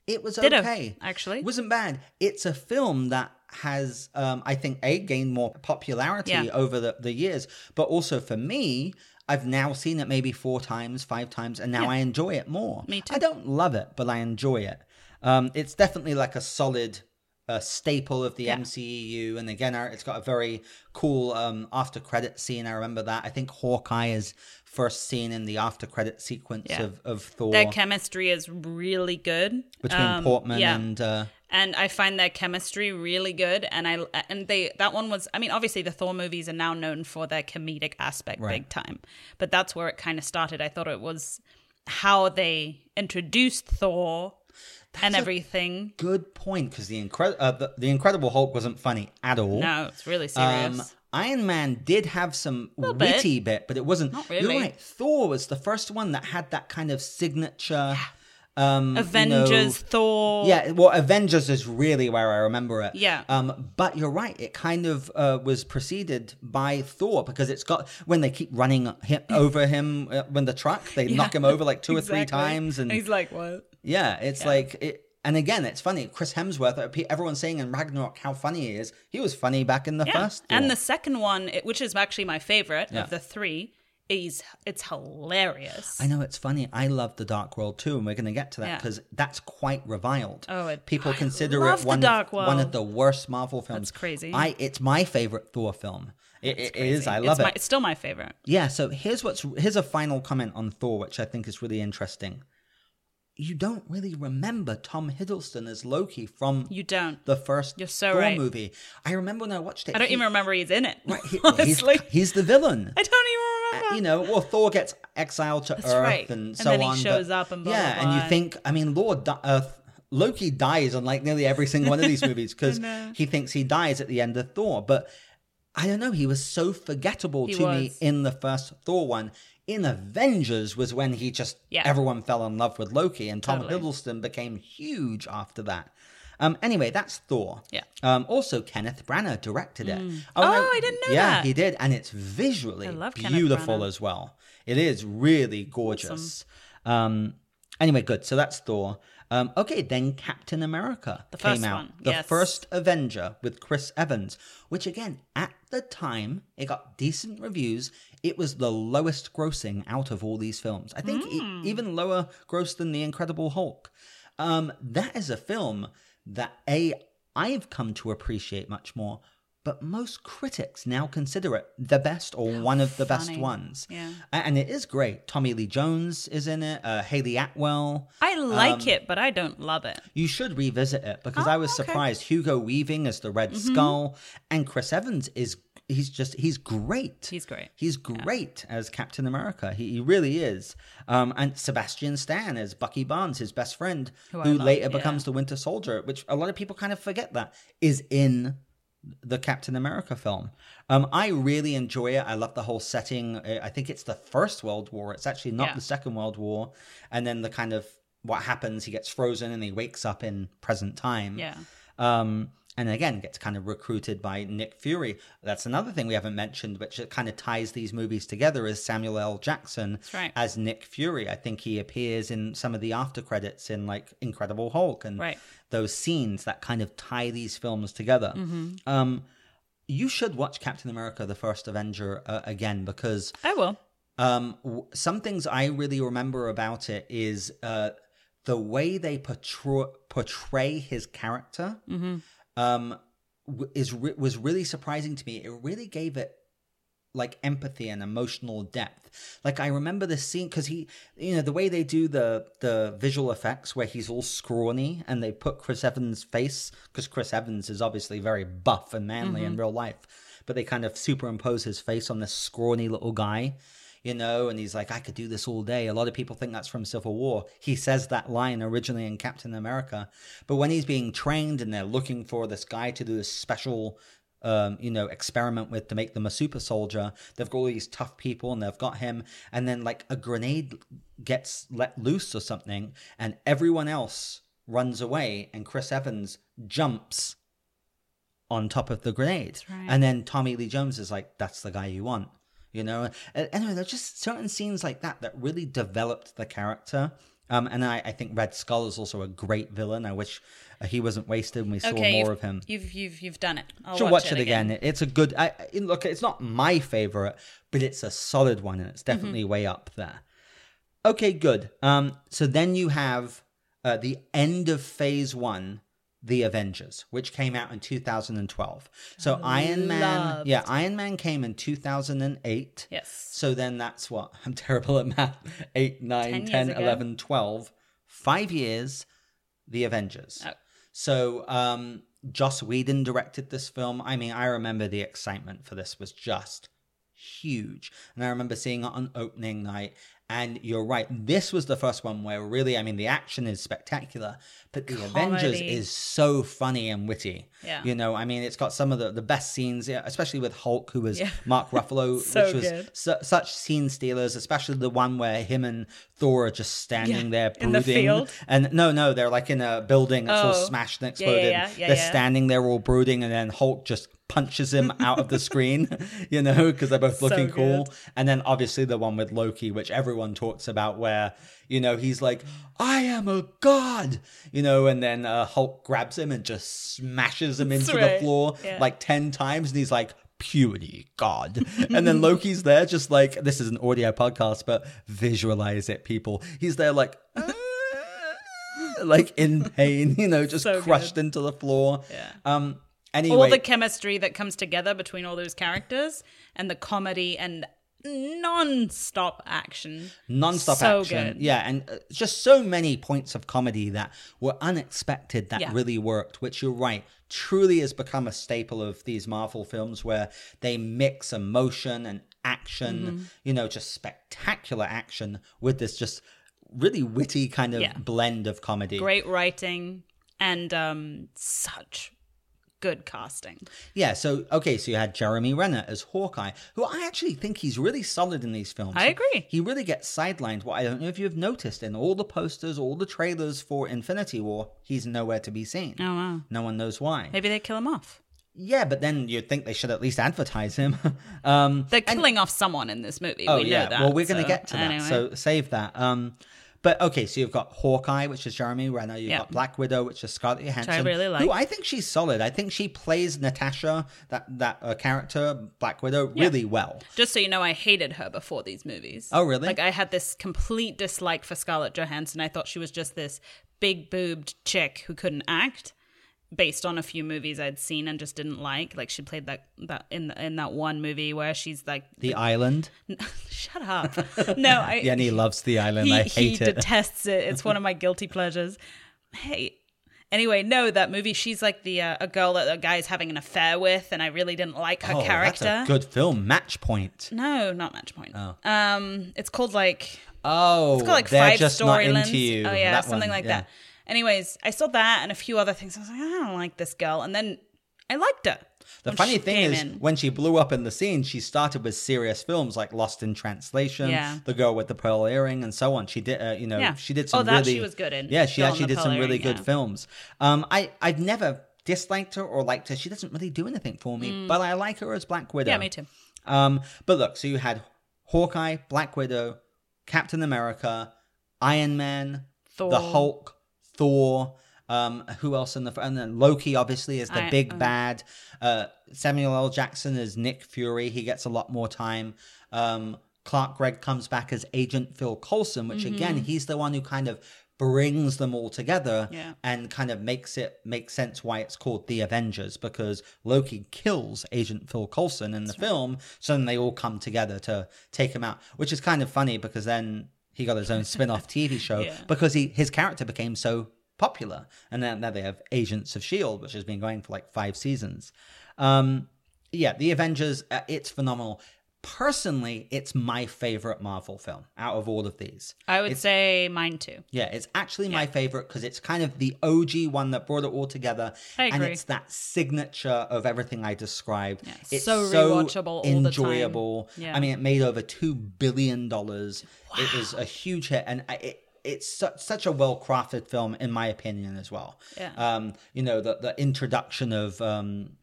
B: It was
C: Ditto,
B: okay.
C: actually.
B: It wasn't bad. It's a film that has, um, I think, A, gained more popularity
C: Yeah.
B: over the, the years, but also for me, I've now seen it maybe four times, five times, and now I enjoy it more.
C: Me too.
B: I don't love it, but I enjoy it. Um, it's definitely like a solid uh, staple of the
C: Yeah.
B: MCEU, and again, uh, it's got a very cool um, after credit scene. I remember that. I think Hawkeye is first seen in the after credit sequence
C: Yeah.
B: of, of Thor
C: their chemistry is really good
B: between
C: Um,
B: Portman
C: yeah.
B: and uh,
C: and I find their chemistry really good. And I and they that one was. I mean, obviously the Thor movies are now known for their comedic aspect
B: Right.
C: big time, but that's where it kind of started. I thought it was how they introduced Thor and
B: a-
C: everything.
B: good point because the, incre- uh, the the Incredible Hulk wasn't funny at all.
C: No, it's really serious.
B: Um, Iron Man did have some
C: bit.
B: witty bit. but it wasn't.
C: Not
B: You're right. Thor was the first one that had that kind of signature. Um, you
C: Avengers,
B: know-
C: Thor.
B: Yeah, well, Avengers is really where I remember it.
C: Yeah.
B: Um, but you're right. It kind of uh, was preceded by Thor because it's got when they keep running him, over him uh, when the truck they knock him over like two or three times and
C: he's like, what?
B: yeah, it's like it. And again, it's funny. Chris Hemsworth, uh, everyone's saying in Ragnarok how funny he is. He was funny back in the
C: Yeah.
B: first.
C: and the second one, which is actually my favorite
B: Yeah.
C: of the three, is it's hilarious.
B: I know it's funny. I love the Dark World too, and we're going to get to that
C: Yeah.
B: because that's quite reviled.
C: Oh, it-
B: people
C: I
B: consider it one
C: Dark
B: of, one of the worst Marvel films.
C: That's crazy.
B: I it's my favorite Thor film. It, it is. I love
C: it's
B: it.
C: My, it's still my favorite.
B: Yeah, so here's what's here's a final comment on Thor, which I think is really interesting. You don't really remember Tom Hiddleston as Loki from
C: You don't.
B: the first
C: You're so
B: Thor
C: right.
B: movie. I remember when I watched it.
C: I don't
B: he-
C: even remember he's in it.
B: Right, he- he's,
C: honestly,
B: he's the villain.
C: I don't even.
B: You know, well, Thor gets exiled to Earth
C: right.
B: and
C: And
B: so
C: then he
B: on.
C: shows
B: but-
C: up and blah,
B: yeah,
C: blah,
B: and you think, I mean, Lord di- uh, Loki dies on like nearly every single one of these movies because he thinks he dies at the end of Thor. But I don't know, he was so forgettable
C: He
B: to me in the first Thor one. In Avengers was when he just
C: Yeah.
B: everyone fell in love with Loki, and Tom
C: Totally.
B: Hiddleston became huge after that. Um, anyway, that's Thor.
C: Yeah.
B: Um, also, Kenneth Branagh directed it.
C: Oh, I didn't know
B: yeah,
C: that.
B: he did, and it's visually beautiful as well. It is really gorgeous. Um, anyway, good. So that's Thor. Um, okay, then Captain America
C: The
B: came
C: first
B: out.
C: one,
B: The
C: yes.
B: first Avenger with Chris Evans, which again, at the time, it got decent reviews. It was the lowest grossing out of all these films. I think e-
C: Hmm.
B: even lower gross than The Incredible Hulk. Um, that is a film that A, I've come to appreciate much more, but most critics now consider it the best or one of the best ones.
C: Yeah.
B: And it is great. Tommy Lee Jones is in it, uh, Hayley Atwell.
C: I like
B: Um,
C: it, but I don't love it.
B: You should revisit it because I
C: Oh,
B: was
C: okay. Mm-hmm.
B: surprised. Hugo Weaving as the Red Skull, and Chris Evans is he's just he's great.
C: He's great.
B: He's great as Captain America. He, he really is. Um, and Sebastian Stan as Bucky Barnes, his best friend,
C: Who
B: who,
C: love,
B: later
C: yeah.
B: becomes the Winter Soldier, which a lot of people kind of forget that is in the Captain America film. Um, I really enjoy it. I love the whole setting. I think it's the First World War. It's actually not
C: Yeah.
B: the Second World War. And then the kind of what happens, he gets frozen and he wakes up in present time.
C: Yeah.
B: Um, and again, gets kind of recruited by Nick Fury. That's another thing we haven't mentioned, which it kind of ties these movies together, is Samuel L. Jackson
C: right.
B: as Nick Fury. I think he appears in some of the after credits in like Incredible Hulk and
C: Right.
B: those scenes that kind of tie these films together.
C: Mm-hmm.
B: Um, you should watch Captain America: The First Avenger uh, again because
C: I will.
B: um, w- some things I really remember about it is uh, the way they portray, portray his character. Um, is was really surprising to me. It really gave it like empathy and emotional depth. Like I remember the scene because he, you know, the way they do the the visual effects where he's all scrawny and they put Chris Evans' face because Chris Evans is obviously very buff and manly in real life, but they kind of superimpose his face on this scrawny little guy. You know, and he's like, I could do this all day. A lot of people think that's from Civil War. He says that line originally in Captain America. But when he's being trained and they're looking for this guy to do this special um, you know, experiment with to make them a super soldier. They've got all these tough people and they've got him. And then, like, a grenade gets let loose or something, and everyone else runs away, and Chris Evans jumps on top of the grenade.
C: right.
B: And then Tommy Lee Jones is like, that's the guy you want. You know, and anyway, there's just certain scenes like that that really developed the character. Um, and I, I think Red Skull is also a great villain. I wish uh, he wasn't wasted and we saw
C: Okay,
B: more of him
C: You've you've you've done it. I'll
B: should
C: watch,
B: watch, it again. It's a good. I, look. It's not my favorite, but it's a solid one, and it's definitely way up there. Okay, good. Um, so then you have uh, the end of Phase One, The Avengers, which came out in 2012. So Iron Man,
C: Loved.
B: yeah, Iron Man came in 2008.
C: Yes.
B: So then that's what I'm terrible at math. 8, 9,
C: 10
B: 10,
C: years ago.
B: 11, 12. Five years, The Avengers.
C: Oh.
B: So um, Joss Whedon directed this film. I mean, I remember the excitement for this was just huge. And I remember seeing it on opening night. And you're right, this was the first one where really, I mean, the action is spectacular, but the Avengers is so funny and witty.
C: Yeah.
B: You know, I mean, it's got some of the, the best scenes, especially with Hulk, who was
C: Yeah.
B: Mark Ruffalo,
C: So
B: which was su- such scene stealers, especially the one where him and Thor are just standing
C: Yeah,
B: there
C: in the
B: brooding.
C: field.
B: And no, no, they're like in a building that's all
C: Oh.
B: smashed and exploded. they're standing there all brooding, and then Hulk just punches him out of the screen, you know, because they're both
C: So
B: looking cool. And then obviously the one with Loki, which everyone talks about, where you know he's like, "I am a god," you know, and then uh, Hulk grabs him and just smashes him into the floor
C: Yeah.
B: like ten times, and he's like. Purity, God. And then Loki's there, just like this is an audio podcast, but visualize it, people. He's there, like, like in pain, you know, just
C: So good.
B: crushed into the floor.
C: Yeah.
B: Um. Anyway,
C: all the chemistry that comes together between all those characters and the comedy and non-stop action.
B: non-stop
C: so
B: action
C: good.
B: yeah and uh, just so many points of comedy that were unexpected that
C: Yeah.
B: really worked which you're right truly has become a staple of these marvel films where they mix emotion and action
C: Mm-hmm.
B: you know just spectacular action with this just really witty kind of
C: Yeah.
B: blend of comedy
C: Great writing and um such good casting.
B: Yeah, so okay, so you had Jeremy Renner as Hawkeye, who I actually think he's really solid in these films.
C: I agree.
B: He really gets sidelined. What I don't know if you've noticed in all the posters, all the trailers for Infinity War, he's nowhere to be seen.
C: Oh wow.
B: No one knows why.
C: Maybe they kill him off.
B: Yeah, but then you'd think they should at least advertise him. um,
C: They're killing off someone in this movie.
B: oh
C: we
B: yeah,
C: know that.
B: well we're going to get to that,
C: anyway.
B: so save that. Um, but okay, so you've got Hawkeye, which is Jeremy Renner. You've
C: Yeah.
B: got Black Widow, which is Scarlett Johansson, I
C: really like.
B: who I think she's solid. I think she plays Natasha, that that uh, character, Black Widow, really well.
C: Just so you know, I hated her before these movies.
B: Oh, really?
C: Like I had this complete dislike for Scarlett Johansson. I thought she was just this big boobed chick who couldn't act, based on a few movies I'd seen and just didn't like. Like she played that that in in that one movie where she's like,
B: The Island.
C: "Shut up." No, I.
B: Yenny loves The Island.
C: he,
B: I
C: he
B: it.
C: detests it. It's one of my guilty pleasures. Hey. Anyway, no, that movie. She's like the uh, a girl that a guy is having an affair with, and I really didn't like her
B: oh,
C: character.
B: that's a good film. Match Point.
C: No, not Match Point. Um, it's called like
B: Oh,
C: it's called like five
B: just not
C: story
B: into you.
C: Oh yeah, something
B: one,
C: like
B: yeah.
C: that. Anyways, I saw that and a few other things. I was like, I don't like this girl, and then I liked her.
B: The funny thing is,
C: in.
B: when she blew up in the scene, she started with serious films like Lost in Translation,
C: Yeah.
B: The Girl with the Pearl Earring, and so on. She did, uh, you know,
C: Yeah.
B: she did some.
C: Oh,
B: some
C: that
B: really.
C: she was good in,
B: Yeah, she actually did some really
C: Earring,
B: good
C: yeah.
B: films. Um, I I've never disliked her or liked her. She doesn't really do anything for me, but I like her as Black Widow.
C: Mm. yeah, me too.
B: Um, but look, so you had Hawkeye, Black Widow, Captain America, Iron Man, the Hulk, Thor. Um, who else in the and then Loki obviously is the
C: I-
B: big
C: um,
B: bad. Uh, Samuel L. Jackson is Nick Fury. He gets a lot more time. Um, Clark Gregg comes back as Agent Phil Coulson, which
C: Mm-hmm.
B: again he's the one who kind of brings them all together
C: Yeah.
B: and kind of makes it make sense why it's called the Avengers because Loki kills Agent Phil Coulson in the film, so then they all come together to take him out, which is kind of funny because then he got his own spin-off TV show
C: Yeah.
B: because he his character became so popular, and then now they have Agents of Shield, which has been going for like five seasons. Um, yeah, the Avengers, uh, it's phenomenal. Personally, it's my favorite Marvel film out of all of these.
C: I would say mine too.
B: Yeah, it's actually my favorite because it's kind of the OG one that brought it all together.
C: I
B: And it's that signature of everything I described.
C: Yeah,
B: it's
C: so rewatchable all the time.
B: enjoyable.
C: Yeah.
B: I mean, it made over $2 billion. It was a huge hit. And it, it's su- such a well crafted film, in my opinion, as well.
C: Yeah.
B: Um, you know, the, the introduction of um,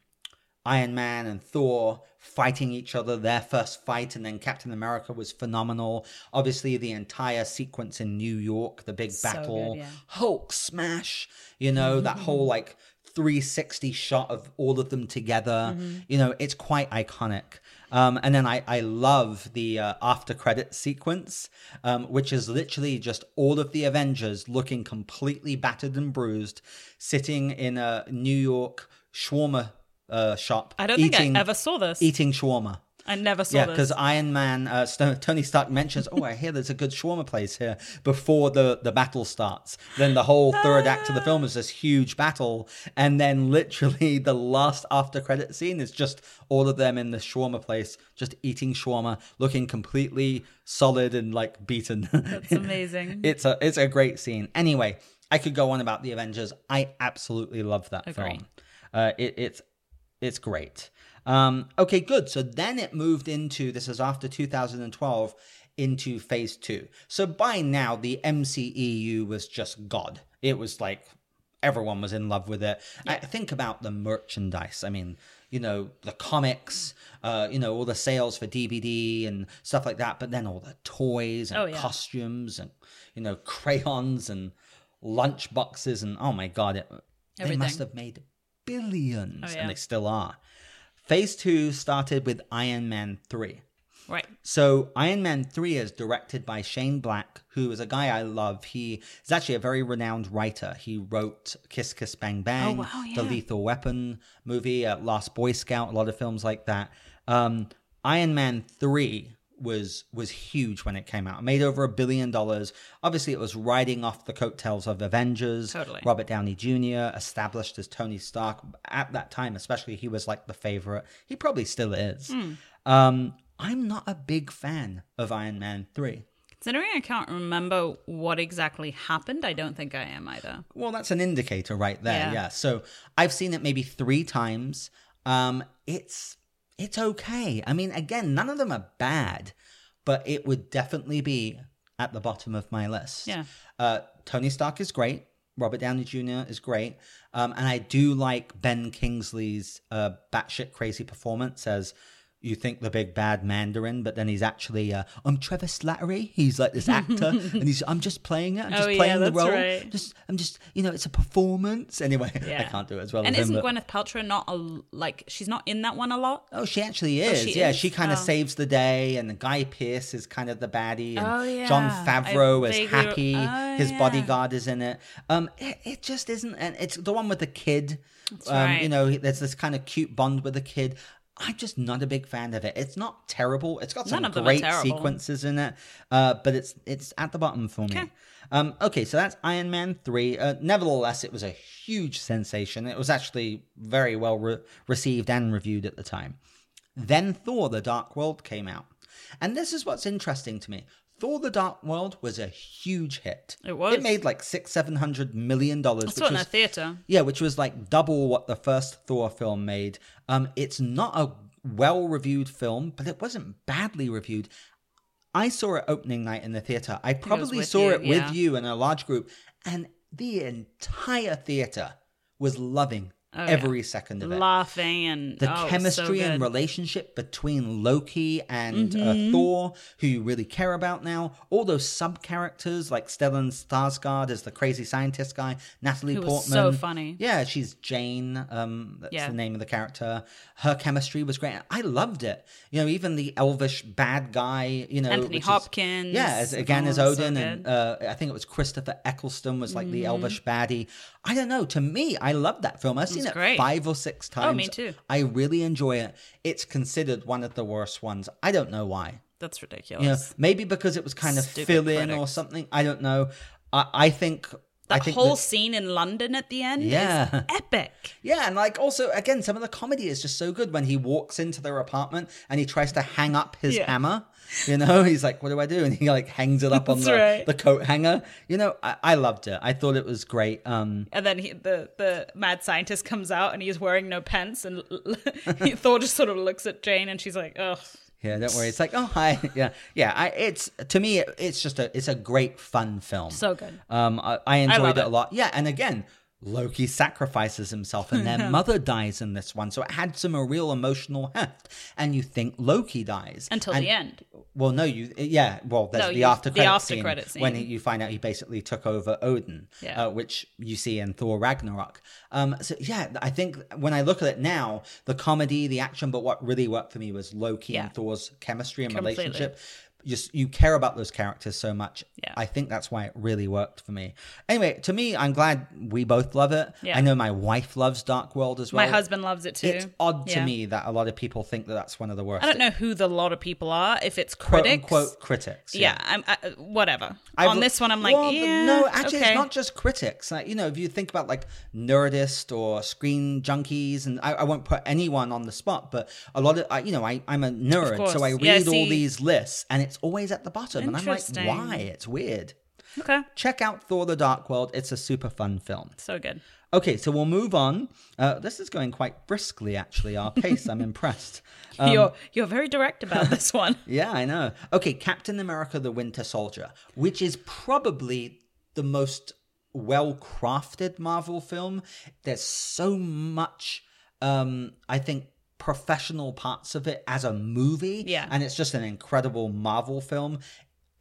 B: Iron Man and Thor fighting each other, their first fight, and then Captain America was phenomenal. Obviously, the entire sequence in New York, the big
C: So
B: battle,
C: good, yeah.
B: Hulk smash, you know, that whole like 360 shot of all of them together.
C: Mm-hmm.
B: You know, it's quite iconic. Um, and then I, I love the uh, after credit sequence, um, which is literally just all of the Avengers looking completely battered and bruised, sitting in a New York shawarma uh, shop.
C: I don't
B: eating,
C: think I ever saw this.
B: eating shawarma.
C: I never saw
B: Yeah,
C: this.
B: because Iron Man, uh, Tony Stark mentions, "Oh, I hear there's a good shawarma place here." Before the the battle starts, then the whole third act of the film is this huge battle, and then literally the last after credit scene is just all of them in the shawarma place, just eating shawarma, looking completely solid and like beaten.
C: That's amazing.
B: it's a it's a great scene. Anyway, I could go on about the Avengers. I absolutely love that film. Uh, it, it's it's great. Um, okay, good. So then it moved into this is after 2012 into phase two. So by now the MCEU was just God. It was like everyone was in love with it. I think about the merchandise. I mean, you know, the comics, uh, you know, all the sales for DVD and stuff like that, but then all the toys and
C: Oh, yeah.
B: costumes and you know, crayons and lunch boxes and oh my god, it, they must have made billions
C: Oh, yeah.
B: and they still are. Phase 2 started with Iron Man 3.
C: right.
B: So Iron Man 3 is directed by Shane Black, who is a guy I love. He is actually a very renowned writer. He wrote Kiss Kiss Bang Bang,
C: Oh, wow,
B: the. Lethal Weapon movie, uh, Last Boy Scout, a lot of films like that. Um, Iron Man 3 was was huge when it came out. It made over a billion dollars. Obviously, it was riding off the coattails of Avengers.
C: Totally.
B: Robert Downey Jr. established as Tony Stark at that time, especially he was like the favorite. He probably still is.
C: Hmm.
B: Um, I'm not a big fan of Iron Man 3.
C: Considering I can't remember what exactly happened, I don't think I am either.
B: Well, that's an indicator right there.
C: Yeah.
B: Yeah. So I've seen it maybe three times. Um, it's it's okay. I mean, again, none of them are bad, but it would definitely be at the bottom of my list.
C: Yeah.
B: Uh, Tony Stark is great. Robert Downey Jr. is great. Um, and I do like Ben Kingsley's uh, batshit crazy performance as you think the big bad Mandarin, but then he's actually uh, I'm Trevor Slattery. He's like this actor, and he's I'm just playing it. I'm just
C: Oh, yeah,
B: playing the
C: that's
B: role.
C: right.
B: Just I'm just you know it's a performance. Anyway, I can't do it as well
C: And
B: as
C: isn't
B: him. but-
C: Gwyneth Paltrow not a like she's not in that one a lot?
B: Oh, she actually is.
C: she
B: yeah,
C: is?
B: she kind of
C: Oh.
B: saves the day, and the Guy Pearce is kind of the baddie, and
C: Oh, yeah.
B: Jon
C: I
B: Favreau is
C: vaguely-
B: happy.
C: Oh,
B: His
C: yeah.
B: bodyguard is in it. Um, it, it just isn't, and it's the one with the kid. um,
C: right.
B: You know, there's this kind of cute bond with the kid. I'm just not a big fan of it. It's not terrible. It's got some
C: None of them are
B: great sequences in it, uh, but it's it's at the bottom for me.
C: Okay.
B: Um, okay, so that's Iron Man 3. Uh, nevertheless, it was a huge sensation. It was actually very well re- received and reviewed at the time. Then Thor The Dark World came out. And this is what's interesting to me. Thor The Dark World was a huge hit.
C: It was.
B: It made like six, seven hundred million dollars.
C: I
B: which
C: saw it in a theater.
B: yeah, which was like double what the first Thor film made. Um, it's not a well reviewed film, but it wasn't badly reviewed. I saw it opening night in the theater. I probably saw
C: you,
B: it with you in a large group, and the entire theater was loving
C: Oh, yeah.
B: every second of it
C: Laughing and
B: the
C: oh, was so
B: chemistry and relationship between Loki and
C: Mm-hmm.
B: uh, Thor, who you really care about now. All those sub characters like Stellan Skarsgård as the crazy scientist guy, Natalie
C: Who was
B: Portman.
C: so funny.
B: Yeah, she's Jane. Um, that's
C: Yeah.
B: the name of the character. Her chemistry was great. I loved it. You know, even the elvish bad guy. You know,
C: Anthony
B: which is-
C: Hopkins.
B: yeah, as, again
C: Oh,
B: as Odin,
C: good.
B: and uh, I think it was Christopher Eccleston was like the
C: Mm-hmm.
B: elvish baddie. I don't know. To me, I love that film. I've seen it
C: great.
B: five or six times.
C: Oh, me too.
B: I really enjoy it. It's considered one of the worst ones. I don't know why.
C: That's
B: You know,
C: ridiculous.
B: maybe because it was kind of
C: Stupid
B: fill in or something. I don't know. I, I think. I
C: That
B: think
C: whole
B: that-
C: scene in London at the end
B: Yeah.
C: is epic.
B: yeah, and like also again, some of the comedy is just so good when he walks into their apartment and he tries to hang up his
C: Yeah.
B: hammer. You know, he's like, "What do I do?" And he like hangs it up on the,
C: right.
B: the coat hanger. You know, I, I loved it. I thought it was great. Um,
C: And then he, the the mad scientist comes out and he's wearing no pants, and he, Thor just sort of looks at Jane, and she's like, oh.
B: yeah, don't worry. It's like, oh hi, yeah, yeah. I, it's to me, it, it's just a, it's a great fun film.
C: So good.
B: Um, I, I enjoyed
C: love
B: it a lot. Yeah, and again, Loki sacrifices himself, and their mother dies in this one, so it had some a real emotional heft. And you think Loki dies
C: Until
B: And-
C: the end.
B: Well, no, you yeah. Well, there's
C: No,
B: the
C: you-
B: after
C: the
B: credit
C: after
B: scene
C: credit
B: when
C: scene.
B: he, you find out he basically took over Odin,
C: Yeah.
B: uh, which you see in Thor Ragnarok. Um, so yeah, I think when I look at it now, the comedy, the action, but what really worked for me was Loki
C: Yeah.
B: and Thor's chemistry and
C: Completely.
B: relationship. Just you care about those characters so much.
C: Yeah.
B: I think that's why it really worked for me. Anyway, to me, I'm glad we both love it.
C: Yeah.
B: I know my wife loves Dark World as well.
C: My husband loves it too.
B: It's odd to me that a lot of people think that that's one of the worst.
C: I don't know who the lot of people are. If it's
B: quote
C: critics,
B: unquote critics.
C: yeah, I'm I, whatever.
B: I've-
C: On this one, I'm like,
B: well,
C: yeah,
B: no, actually,
C: okay.
B: it's not just critics. Like, you know, if you think about like Nerdist or Screen Junkies, and I, I won't put anyone on the spot, but a lot of, I, you know, I, I'm a nerd, so I read
C: Yeah,
B: all these lists, and it's always at the bottom, and I'm like, why? It's weird.
C: Okay,
B: Check out Thor: The Dark World. It's a super fun film.
C: so good.
B: Okay, so we'll move on. Uh, this is going quite briskly, actually. Our pace. I'm impressed. Um,
C: you're you're very direct about this one.
B: Yeah, I know. Okay, Captain America the Winter Soldier, which is probably the most well crafted Marvel film. There's so much, um, I think, professional parts of it as a movie.
C: Yeah.
B: And it's just an incredible Marvel film.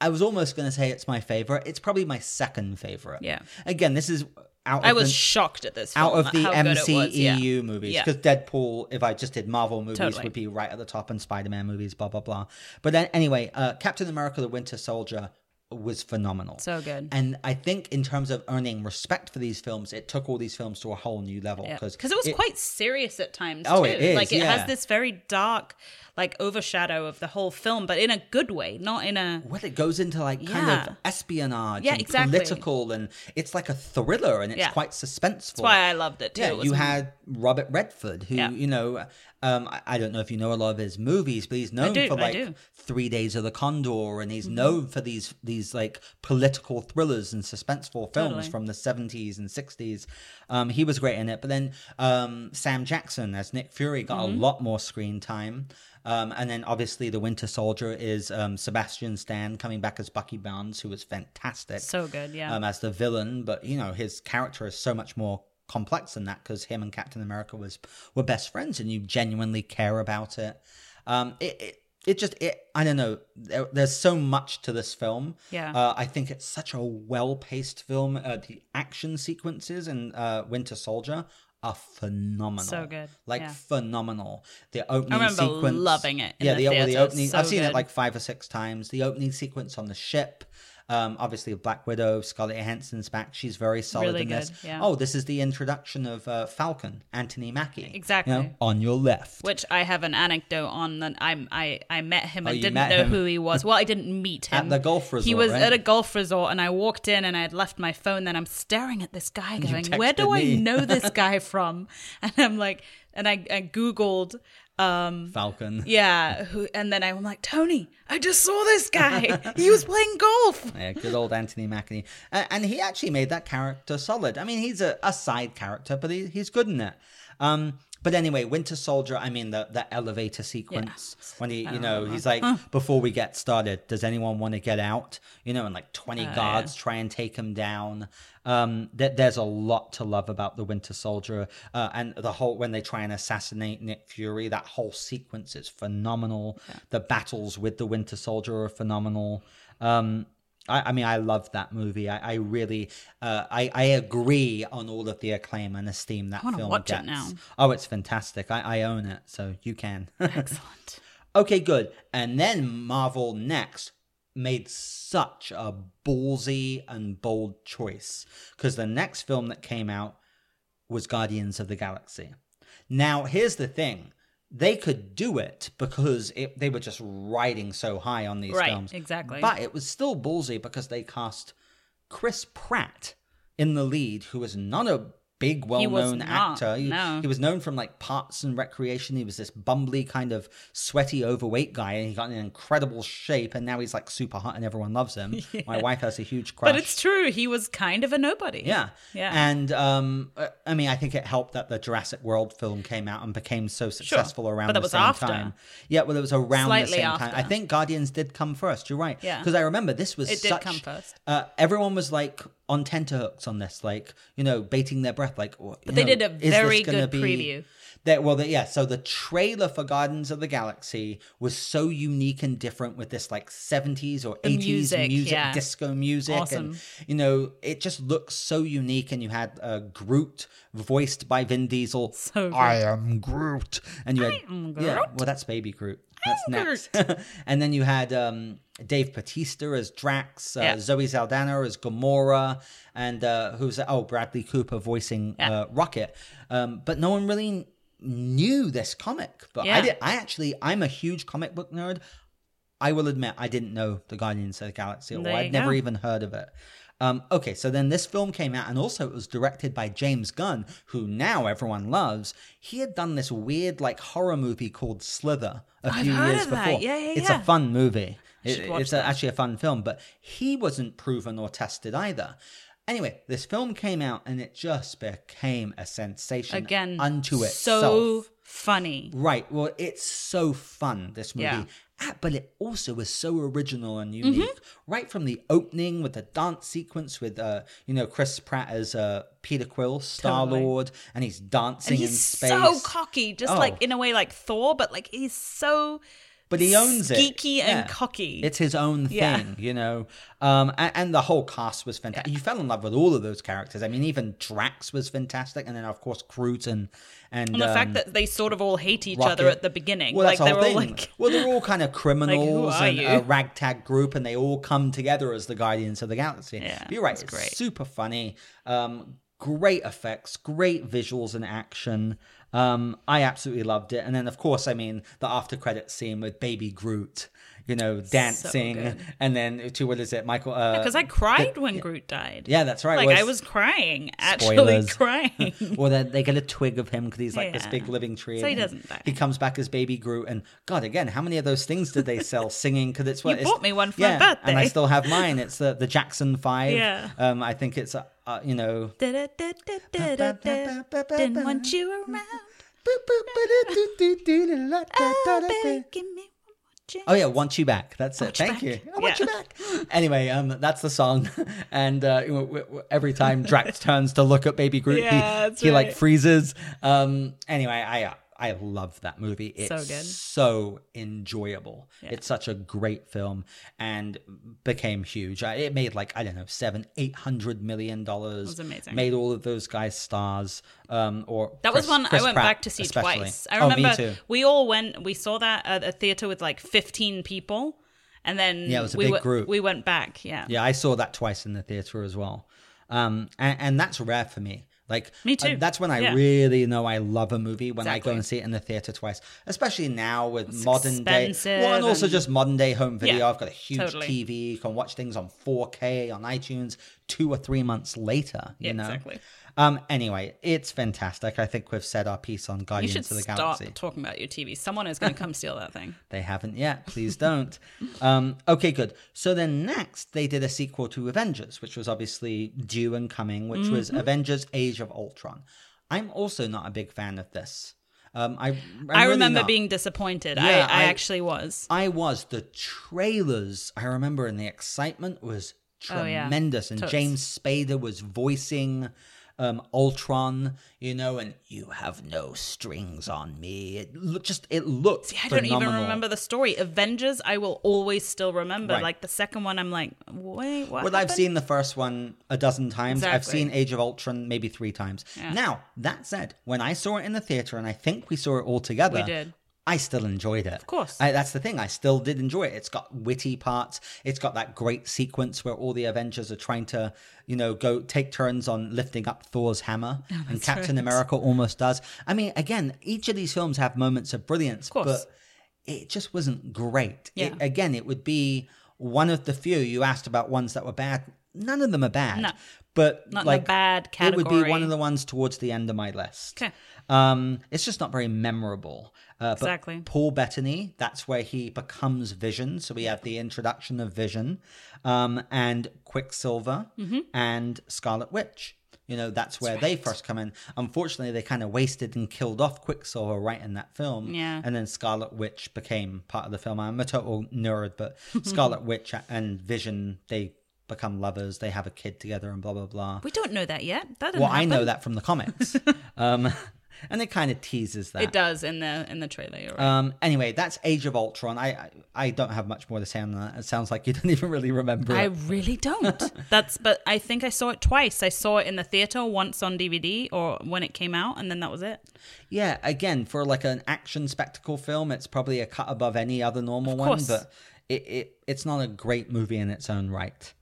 B: I was almost going to say it's my favorite. It's probably my second favorite.
C: Yeah.
B: Again, this is out
C: I was
B: the,
C: shocked at this.
B: out of the MCEU.
C: Yeah.
B: movies
C: Yeah.
B: because Deadpool, if I just did Marvel movies,
C: Totally.
B: would be right at the top, and Spider Man movies, blah blah blah. But then, anyway, uh, Captain America: The Winter Soldier, was phenomenal.
C: So good.
B: And I think in terms of earning respect for these films, it took all these films to a whole new level
C: Yeah.
B: because
C: Because it was quite serious at times.
B: Oh,
C: too.
B: it is,
C: Like it
B: yeah.
C: has this very dark, like overshadow of the whole film, but in a good way, not in a.
B: well, it goes into like kind of espionage
C: Yeah,
B: and
C: exactly.
B: political, and it's like a thriller, and it's
C: Yeah.
B: quite suspenseful.
C: That's why I loved it too.
B: Yeah,
C: It
B: you had Robert Redford, who
C: Yeah.
B: you know, um, I- don't know if you know a lot of his movies, but he's known
C: do,
B: for like.
C: Mm-hmm.
B: Three Days of the Condor, and he's known for these these like political thrillers and suspenseful films
C: Totally.
B: from the seventies and sixties. Um, he was great in it, but then um, Sam Jackson as Nick Fury got
C: Mm-hmm.
B: a lot more screen time. Um, and then obviously the Winter Soldier is um, Sebastian Stan coming back as Bucky Barnes, who was fantastic
C: So good, yeah.
B: um, as the villain, but you know his character is so much more complex than that because him and Captain America was were best friends, and you genuinely care about it. Um, it, it it just it I don't know. There, there's so much to this film.
C: Yeah.
B: uh, I think it's such a well paced film. Uh, the action sequences in uh, Winter Soldier are phenomenal.
C: So good,
B: like
C: yeah.
B: phenomenal. The opening
C: remember
B: sequence,
C: loving it
B: yeah,
C: the
B: the, the opening.
C: So
B: I've seen it like five or six times. The opening sequence on the ship. Um, obviously, Black Widow, Scarlett Johansson's back. She's very solid
C: Really
B: in this.
C: yeah.
B: Oh, this is the introduction of uh, Falcon, Anthony Mackie.
C: Exactly.
B: You know, on your left.
C: Which I have an anecdote on that I I I met him
B: Oh,
C: and didn't know
B: him?
C: who he was. Well, I didn't meet him.
B: At the golf resort.
C: He was
B: right?
C: at a golf resort, and I walked in and I had left my phone. Then I'm staring at this guy, going, "Where do
B: texted
C: I know this guy from?" And I'm like, and I, I googled. Um,
B: Falcon.
C: yeah, who, and then I'm like, Tony, I just saw this guy. he was playing golf.
B: Yeah, good old Anthony Mackie. Uh, and he actually made that character solid. I mean, he's a, a side character, but he, he's good in it. Um, but anyway, Winter Soldier, I mean, the, the elevator sequence when he, you know, he's like, before we get started, does anyone want to get out? You know, and like 20 guards try and take him down. Um, th- there's a lot to love about the Winter Soldier. Uh, and the whole, when they try and assassinate Nick Fury, that whole sequence is phenomenal. The battles with the Winter Soldier are phenomenal. Um, I, I mean, I love that movie. I, I really, uh, I, I agree on all of the acclaim and esteem that
C: wanna
B: film
C: watch it
B: gets.
C: now.
B: Oh, it's fantastic. I, I own it, so you can.
C: Excellent.
B: okay, good. And then Marvel next made such a ballsy and bold choice because the next film that came out was Guardians of the Galaxy. Now, here's the thing. They could do it because it, they were just riding so high on these
C: Right,
B: films.
C: exactly.
B: But it was still ballsy because they cast Chris Pratt in the lead, who is not a big, well-known
C: not,
B: actor. He,
C: no.
B: he was known from like Parks and Recreation. He was this bumbly kind of sweaty, overweight guy, and he got in incredible shape. And now he's like super hot, and everyone loves him. My wife has a huge crush.
C: But it's true. He was kind of a nobody.
B: Yeah.
C: Yeah.
B: And um, I mean, I think it helped that the Jurassic World film came out and became so successful around
C: But that
B: the
C: was
B: same
C: after.
B: time. Yeah, well, it was around
C: Slightly
B: the same time. I think Guardians did come first. You're right.
C: Yeah.
B: Because I remember this was
C: It did
B: such,
C: come first.
B: Uh, everyone was like on tenterhooks on this, like you know, baiting their breath. Like, but
C: they did a very good preview.
B: That, well, the, yeah. So the trailer for Guardians of the Galaxy was so unique and different with this like 70s or 80s
C: music,
B: music,
C: yeah.
B: disco music,
C: Awesome.
B: and you know, it just looks so unique. And you had uh, Groot voiced by Vin Diesel.
C: So good.
B: I am Groot, and you had
C: am
B: yeah, well, that's Baby Groot. That's next. and then you had um, Dave Batista as Drax, uh,
C: Yeah.
B: Zoe Saldana as Gamora, and uh, who's oh Bradley Cooper voicing
C: Yeah.
B: uh, Rocket. Um, but no one really knew this comic. But I did. I actually, I'm a huge comic book nerd. I will admit, I didn't know the Guardians of the Galaxy, or I'd never even heard of it. Um, okay, so then this film came out, and also it was directed by James Gunn, who now everyone loves. He had done this weird, like, horror movie called Slither a
C: I've
B: few years before.
C: Yeah, yeah,
B: it's
C: yeah.
B: a fun movie. It- it's a, actually a fun film, but he wasn't proven or tested either. Anyway, this film came out, and it just became a sensation
C: Again,
B: unto itself.
C: so funny.
B: Right. Well, it's so fun, this movie.
C: Yeah.
B: Ah, But it also was so original and unique. Right from the opening with the dance sequence with, uh, you know, Chris Pratt as uh, Peter Quill, Star Lord, and he's dancing
C: And he's
B: in space.
C: so cocky, just
B: Oh.
C: like in a way like Thor, but like he's so
B: but he owns it.
C: Geeky and
B: Yeah.
C: cocky.
B: It's his own thing,
C: Yeah.
B: you know. Um, and, and the whole cast was fantastic. You fell in love with all of those characters. I mean, even Drax was fantastic, and then of course Groot and and,
C: and the
B: um,
C: fact that they sort of all hate each other at the beginning.
B: Well,
C: like
B: that's the
C: they're
B: whole
C: all
B: thing.
C: like
B: well, they're all kind of criminals
C: are
B: and a ragtag group, and they all come together as the Guardians of the Galaxy.
C: Yeah,
B: But you're right;
C: it's
B: it's
C: great.
B: super funny. Um, great effects, great visuals and action. Um, I absolutely loved it. And then, of course, I mean the after credit scene with Baby Groot, you know, dancing,
C: good.
B: and then to what is it, Michael? Uh,
C: because I cried when Groot died.
B: yeah, that's right.
C: Like
B: was-
C: I was crying, actually
B: Spoilers.
C: crying.
B: or they, they get a twig of him because he's like this big living tree.
C: So he doesn't die.
B: He comes back as baby Groot, and God, again, how many of those things did they sell singing? Because it's what
C: You
B: it's-
C: bought me one for my
B: yeah, and I still have mine. It's the the Jackson Five.
C: Yeah.
B: Um, I think it's uh, uh, you know.
C: Didn't want you around. Oh, baby, give me one more chance.
B: Oh yeah, want you back. That's it. Thank you. I want you back. Anyway, um, that's the song, and uh, w- w- w- every time Drax turns to look at Baby Groot,
C: Yeah,
B: he, he like freezes. Um, anyway, I uh, I love that movie. It's
C: So good.
B: so enjoyable. It's such a great film, and became huge. It made like I don't know seven, eight hundred million dollars.
C: was amazing.
B: Made all of those guys stars. Um, or
C: That was one
B: Chris
C: I went
B: Pratt
C: back to see
B: especially.
C: twice. I
B: Oh, me
C: remember
B: too.
C: we all went. We saw that at a theater with like fifteen people, and then
B: Yeah, it was a
C: we
B: big
C: went-
B: group.
C: We went back. Yeah,
B: Yeah, I saw that twice in the theater as well. Um, and, and that's rare for me. Like,
C: Me too.
B: uh, that's when I
C: Yeah.
B: really know I love a movie when I go and see it in the theater twice. Especially now with modern day, well, and also
C: and-
B: just modern day home video.
C: Yeah,
B: I've got a huge
C: totally.
B: TV. You can watch things on 4K on iTunes two or three months later. You
C: Yeah,
B: know.
C: exactly.
B: Um. Anyway, it's fantastic. I think we've said our piece on
C: You
B: Guardians
C: should
B: of the
C: stop
B: Galaxy.
C: talking about your TV. Someone is going to come steal that thing.
B: They haven't yet. Please don't. um, okay, good. So then next, they did a sequel to Avengers, which was obviously due and coming, which was
C: Mm-hmm.
B: Avengers: Age of Ultron. I'm also not a big fan of this. Um, I I'm
C: I
B: really
C: remember
B: not.
C: being disappointed.
B: Yeah,
C: I, I
B: I-
C: actually was.
B: I was the trailers. I remember, and the excitement was
C: Oh, yeah.
B: tremendous. And
C: Totes.
B: James Spader was voicing um, Ultron, you know, and you have no strings on me. It look, just it looked.
C: I don't even remember the story. Avengers, I will always still remember.
B: Right.
C: Like the second one, I'm like, wait, what?
B: Well, I've seen the first one a dozen times. I've seen Age of Ultron maybe three times. Now, that said, when I saw it in the theater, and I think we saw it all together,
C: We did.
B: I still enjoyed it. Of
C: course.
B: I, that's the thing. I still did enjoy it. It's got witty parts. It's got that great sequence where all the Avengers are trying to, you know, go take turns on lifting up Thor's hammer, oh, and Captain
C: right.
B: America almost does. I mean, again, each of these films have moments of brilliance,
C: course.
B: but it just wasn't great.
C: Yeah.
B: It, again, it would be one of the few you asked about ones that were bad. None of them are bad.
C: No.
B: But
C: Not
B: like
C: the bad
B: it would be one of the ones towards the end of my list.
C: Okay.
B: Um, it's just not very memorable. Uh, but
C: Exactly.
B: Paul Bettany, that's where he becomes Vision. So we have the introduction of Vision, um, and Quicksilver
C: Mm-hmm.
B: and Scarlet Witch. You know, that's where they first come in. Unfortunately, they kind of wasted and killed off Quicksilver right in that film.
C: Yeah.
B: And then Scarlet Witch became part of the film. I'm a total nerd, but Scarlet Witch and Vision, they become lovers. They have a kid together and blah, blah, blah.
C: We don't know that yet. That
B: Well, I know that from the comics. um, and it kind of teases that.
C: It does in the in the trailer. You're right.
B: Um, anyway, that's Age of Ultron. I, I I don't have much more to say on that. It sounds like you don't even really remember
C: I
B: it.
C: really don't. That's but I think I saw it twice. I saw it in the theater once on DVD or when it came out, and then that was it.
B: Yeah, again, for like an action spectacle film, it's probably a cut above any other normal one, but it, it it's not a great movie in its own right.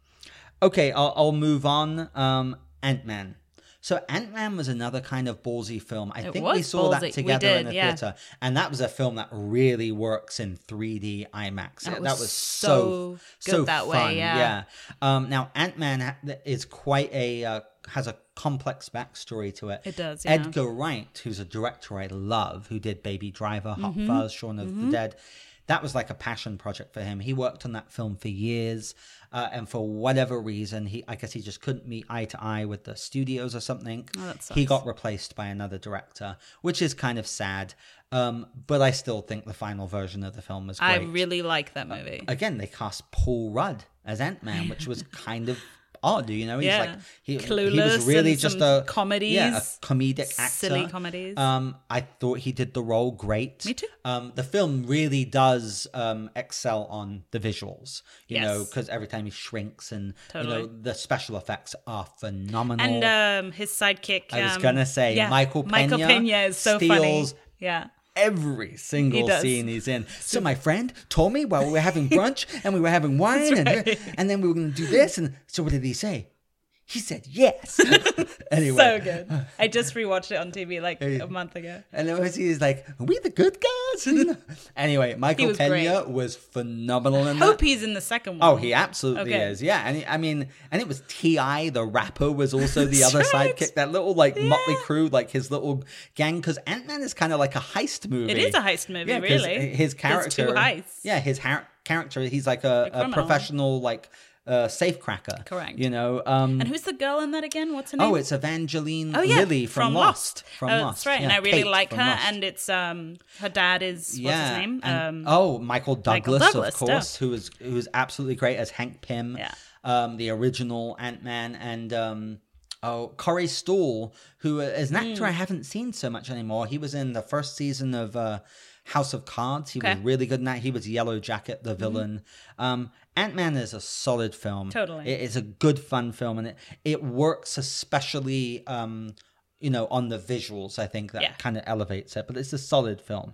B: Okay, I'll, I'll move on. Um, Ant Man. So Ant Man was another kind of ballsy film. I
C: It
B: think we saw
C: ballsy.
B: That together in the
C: yeah.
B: theater, and that was a film that really works in 3D IMAX.
C: That
B: that
C: was
B: was
C: so
B: so
C: good
B: so
C: that way,
B: fun.
C: yeah.
B: yeah. Um, now Ant Man is quite a uh, has a complex backstory to it.
C: It does, yeah.
B: Edgar Wright, who's a director I love, who did Baby Driver, Hot
C: Mm-hmm.
B: Fuzz, Shaun of the Dead. That was like a passion project for him. He worked on that film for years, uh, and for whatever reason, he I guess he just couldn't meet eye to eye with the studios or something.
C: Oh,
B: he got replaced by another director, which is kind of sad. Um, but I still think the final version of the film is great.
C: I really like that movie.
B: Again, they cast Paul Rudd as Ant Man, which was kind of odd. You know, he's
C: Yeah.
B: like he, he was really just a
C: comedies.
B: yeah, a comedic actor,
C: Silly comedies.
B: Um, I thought he did the role great.
C: Me too.
B: Um, the film really does um excel on the visuals. You know, because every time he shrinks and you know the special effects are phenomenal.
C: And um, his sidekick.
B: I was
C: um,
B: gonna say,
C: yeah,
B: Michael
C: Michael
B: Pena
C: Pena is so
B: steals
C: funny. Yeah.
B: Every single
C: does.
B: scene he's in. So my friend told me while we were having brunch and we were having wine and and then we were going to do this and so what did he say? He said yes. anyway,
C: So good. I just rewatched it on TV like a month ago.
B: And then he's like, "Are we the good guys?" anyway, Michael
C: was
B: Pena
C: great.
B: was phenomenal in that.
C: Hope he's in the second oh, one.
B: Oh, he absolutely
C: Okay.
B: is. Yeah, and he- I mean, and it was T.I., the rapper, was also the other
C: right.
B: sidekick. That little like motley
C: Yeah.
B: crew, like his little gang. Because Ant Man is kind of like a heist movie.
C: It is a heist movie,
B: Yeah,
C: really.
B: His
C: There's
B: character.
C: two heists.
B: Yeah, his har- character. He's like a, a,
C: criminal.
B: professional like uh, safecracker.
C: Correct.
B: You know. Um,
C: And who's the girl in that again? What's her name?
B: oh, it's Evangeline
C: Oh yeah,
B: Lilly from, Lost. From
C: oh,
B: Lost.
C: That's right, and I really
B: Kate
C: like her.
B: Lost.
C: And it's um her dad is what's his name?
B: and-
C: um,
B: oh, Michael Douglas,
C: Douglas,
B: of course, who was who was absolutely great as Hank Pym,
C: Yeah.
B: um, the original Ant Man, and um, oh, Corey Stoll, who is an
C: Hmm.
B: actor I haven't seen so much anymore. He was in the first season of uh, House of Cards. He was
C: Okay. Mm-hmm.
B: really good in that. He was Yellow Jacket, the villain. Um, Ant Man is a solid film.
C: Totally.
B: it is a good fun film, and it it works especially. Um, you know, on the visuals, I think that
C: Yeah.
B: kind of elevates it, but it's a solid film.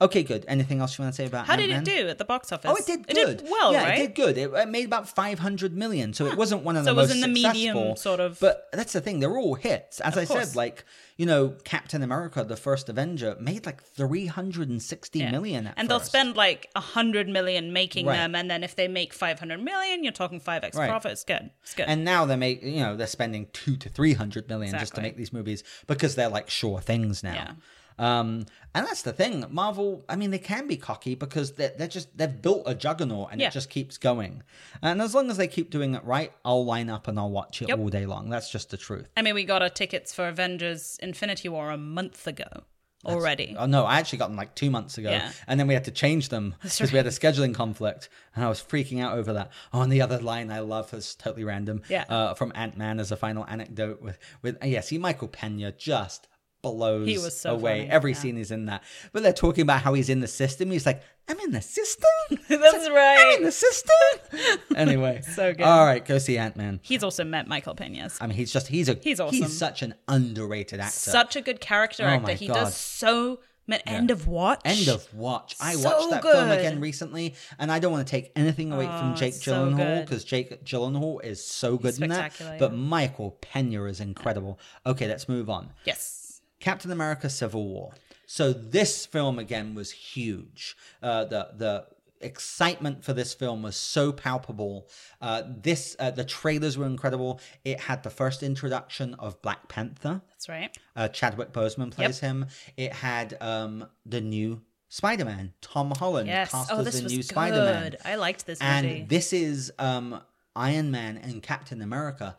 B: Okay, good. Anything else you want to say about
C: how did
B: Ant-Man?
C: it do at the box office?
B: Oh, it did good.
C: well,
B: yeah,
C: right?
B: it did good. It, it made about five hundred million, so it wasn't one of
C: So
B: the
C: it was
B: most
C: in the medium
B: successful.
C: sort of-
B: But that's the thing; they're all hits. As I
C: course.
B: said, like you know, Captain America: The First Avenger made like three hundred and sixty
C: Yeah.
B: million. At
C: and they'll spend like a hundred million making
B: Right.
C: them, and then if they make five hundred million, you're talking five x
B: Right.
C: profit. It's good. It's good.
B: And now they make you know they're spending two to three hundred million just to make these movies because they're like sure things now.
C: Yeah.
B: Um, and that's the thing. Marvel, I mean, they can be cocky because they're, they're just they've built a juggernaut and
C: Yeah.
B: it just keeps going. And as long as they keep doing it right, I'll line up and I'll watch it
C: Yep.
B: all day long. That's just the truth.
C: I mean, we got our tickets for Avengers: Infinity War a month ago already.
B: Oh no, I actually got them like two months ago,
C: Yeah.
B: and then we had to change them because we had a scheduling conflict, and I was freaking out over that. Oh, and the other line I love is totally random.
C: Yeah.
B: Uh, from Ant Man as a final anecdote with with uh, yeah, see Michael Pena just blows
C: He was so
B: away
C: funny,
B: every
C: yeah.
B: scene he's in that. But they're talking about how he's in the system. He's like, I'm in the system.
C: That's right.
B: I'm in the system. anyway,
C: So good.
B: All right, go see Ant Man.
C: He's also met Michael Pena.
B: I mean, he's just he's a
C: He's awesome.
B: He's such an underrated actor.
C: Such a good character
B: Oh
C: actor. He
B: God.
C: does so. Man, End of watch.
B: End of Watch. I
C: So
B: watched that film again recently, and I don't want to take anything away from
C: Oh,
B: Jake
C: it's so
B: Gyllenhaal
C: good.
B: because Jake Gyllenhaal is so good in that. But. Michael Pena is incredible. Okay, let's move on.
C: Yes.
B: Captain America: Civil War. So this film again was huge. Uh, the the excitement for this film was so palpable. Uh, this uh, the trailers were incredible. It had the first introduction of Black Panther.
C: That's right.
B: Uh, Chadwick Boseman plays him. It had um, the new Spider Man, Tom Holland,
C: Yes.
B: cast
C: Oh,
B: as
C: this
B: the
C: was
B: new. Spider Man.
C: I liked this movie.
B: And this is um, Iron Man and Captain America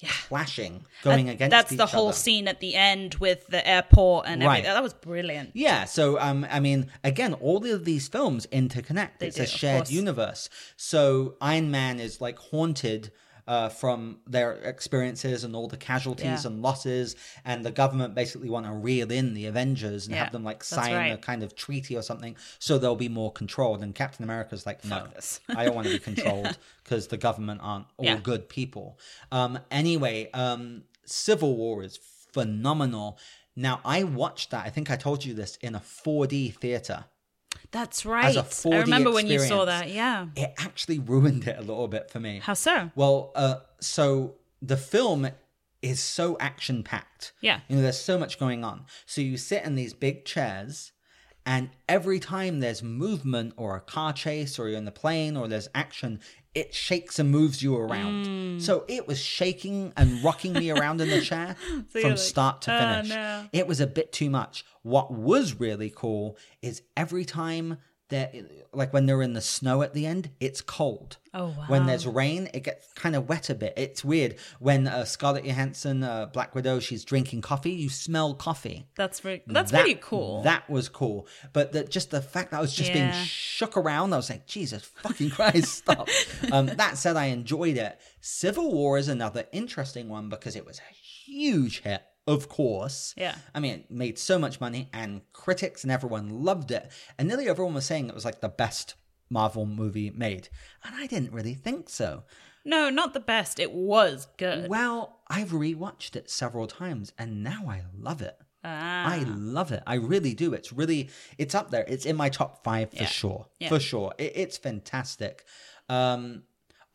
C: yeah.
B: clashing, going
C: And
B: against
C: That's the whole
B: other.
C: scene at the end with the airport and
B: Right.
C: everything. That was brilliant.
B: Yeah, so um, I mean, again, all of these films interconnect. it's
C: do,
B: a shared universe. So Iron Man is like haunted uh, from their experiences and all the casualties
C: Yeah.
B: and losses, and the government basically want to reel in the Avengers and
C: Yeah,
B: have them like sign a kind of treaty or something, so they'll be more controlled. And Captain America's like, no,
C: this.
B: I don't want to be controlled because the government aren't all
C: Yeah.
B: good people. Um, anyway, um, Civil War is phenomenal. Now, I watched that. I think I told you this in a 4D theater.
C: That's right.
B: a
C: I
B: 4D
C: remember when you saw that. Yeah.
B: It actually ruined it a little bit for me.
C: How so?
B: Well, uh, so the film is so action packed.
C: Yeah.
B: You know, there's so much going on. So you sit in these big chairs, and every time there's movement or a car chase or you're in the plane or there's action, it shakes and moves you around.
C: Mm.
B: So it was shaking and rocking me around in the chair
C: you're
B: from
C: like,
B: start to
C: "Oh,
B: finish.
C: no."
B: It was a bit too much. What was really cool is every time they're like when they're in the snow at the end, it's cold.
C: Oh, wow.
B: When there's rain, it gets kind of wet a bit. It's weird. When uh, Scarlett Johansson, uh, Black Widow, she's drinking coffee, you smell coffee.
C: That's very, that's
B: That-
C: pretty cool.
B: That was cool. But the, just the fact that I was just being shook around, I was like, Jesus fucking Christ, stop. um, that said, I enjoyed it. Civil War is another interesting one because it was a huge hit, of course.
C: Yeah.
B: I mean, it made so much money, and critics and everyone loved it. And nearly everyone was saying it was like the best Marvel movie made. And I didn't really think so.
C: no, not the best. It was good.
B: Well, I've rewatched it several times, and now I love it.
C: Ah.
B: I love it. I really do. It's really, it's up there. It's in my top five for
C: Yeah.
B: sure.
C: Yeah.
B: For sure. It, it's fantastic. Um,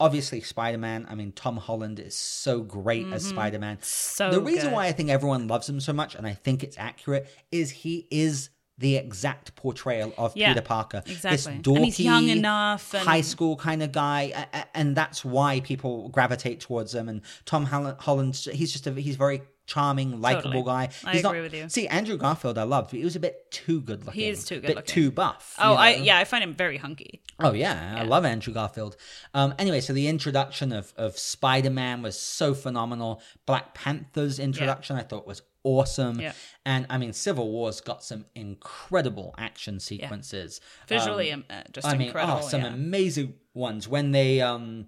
B: obviously, Spider Man. I mean, Tom Holland is so great as Spider Man.
C: Mm-hmm. So
B: the reason
C: good.
B: why I think everyone loves him so much, and I think it's accurate, is he is the exact portrayal of
C: Yeah,
B: Peter Parker. This
C: exactly.
B: dorky,
C: And he's young enough and-
B: high school kind of guy, and that's why people gravitate towards him. And Tom Holland, Holland he's just a he's very charming, likable
C: Totally.
B: guy.
C: I
B: He's
C: agree
B: not,
C: with you.
B: See, Andrew Garfield, I loved, but he was a bit too good looking.
C: He is too good
B: bit
C: looking.
B: too buff.
C: oh,
B: you
C: I yeah, I find him very hunky.
B: Oh yeah, I love Andrew Garfield. Um, anyway, so the introduction of of Spider Man was so phenomenal. Black Panther's introduction I thought was awesome.
C: Yeah.
B: And I mean, Civil War's got some incredible action sequences.
C: Visually,
B: Um,
C: um, uh, just
B: I mean,
C: incredible.
B: oh, some
C: yeah.
B: amazing ones when they um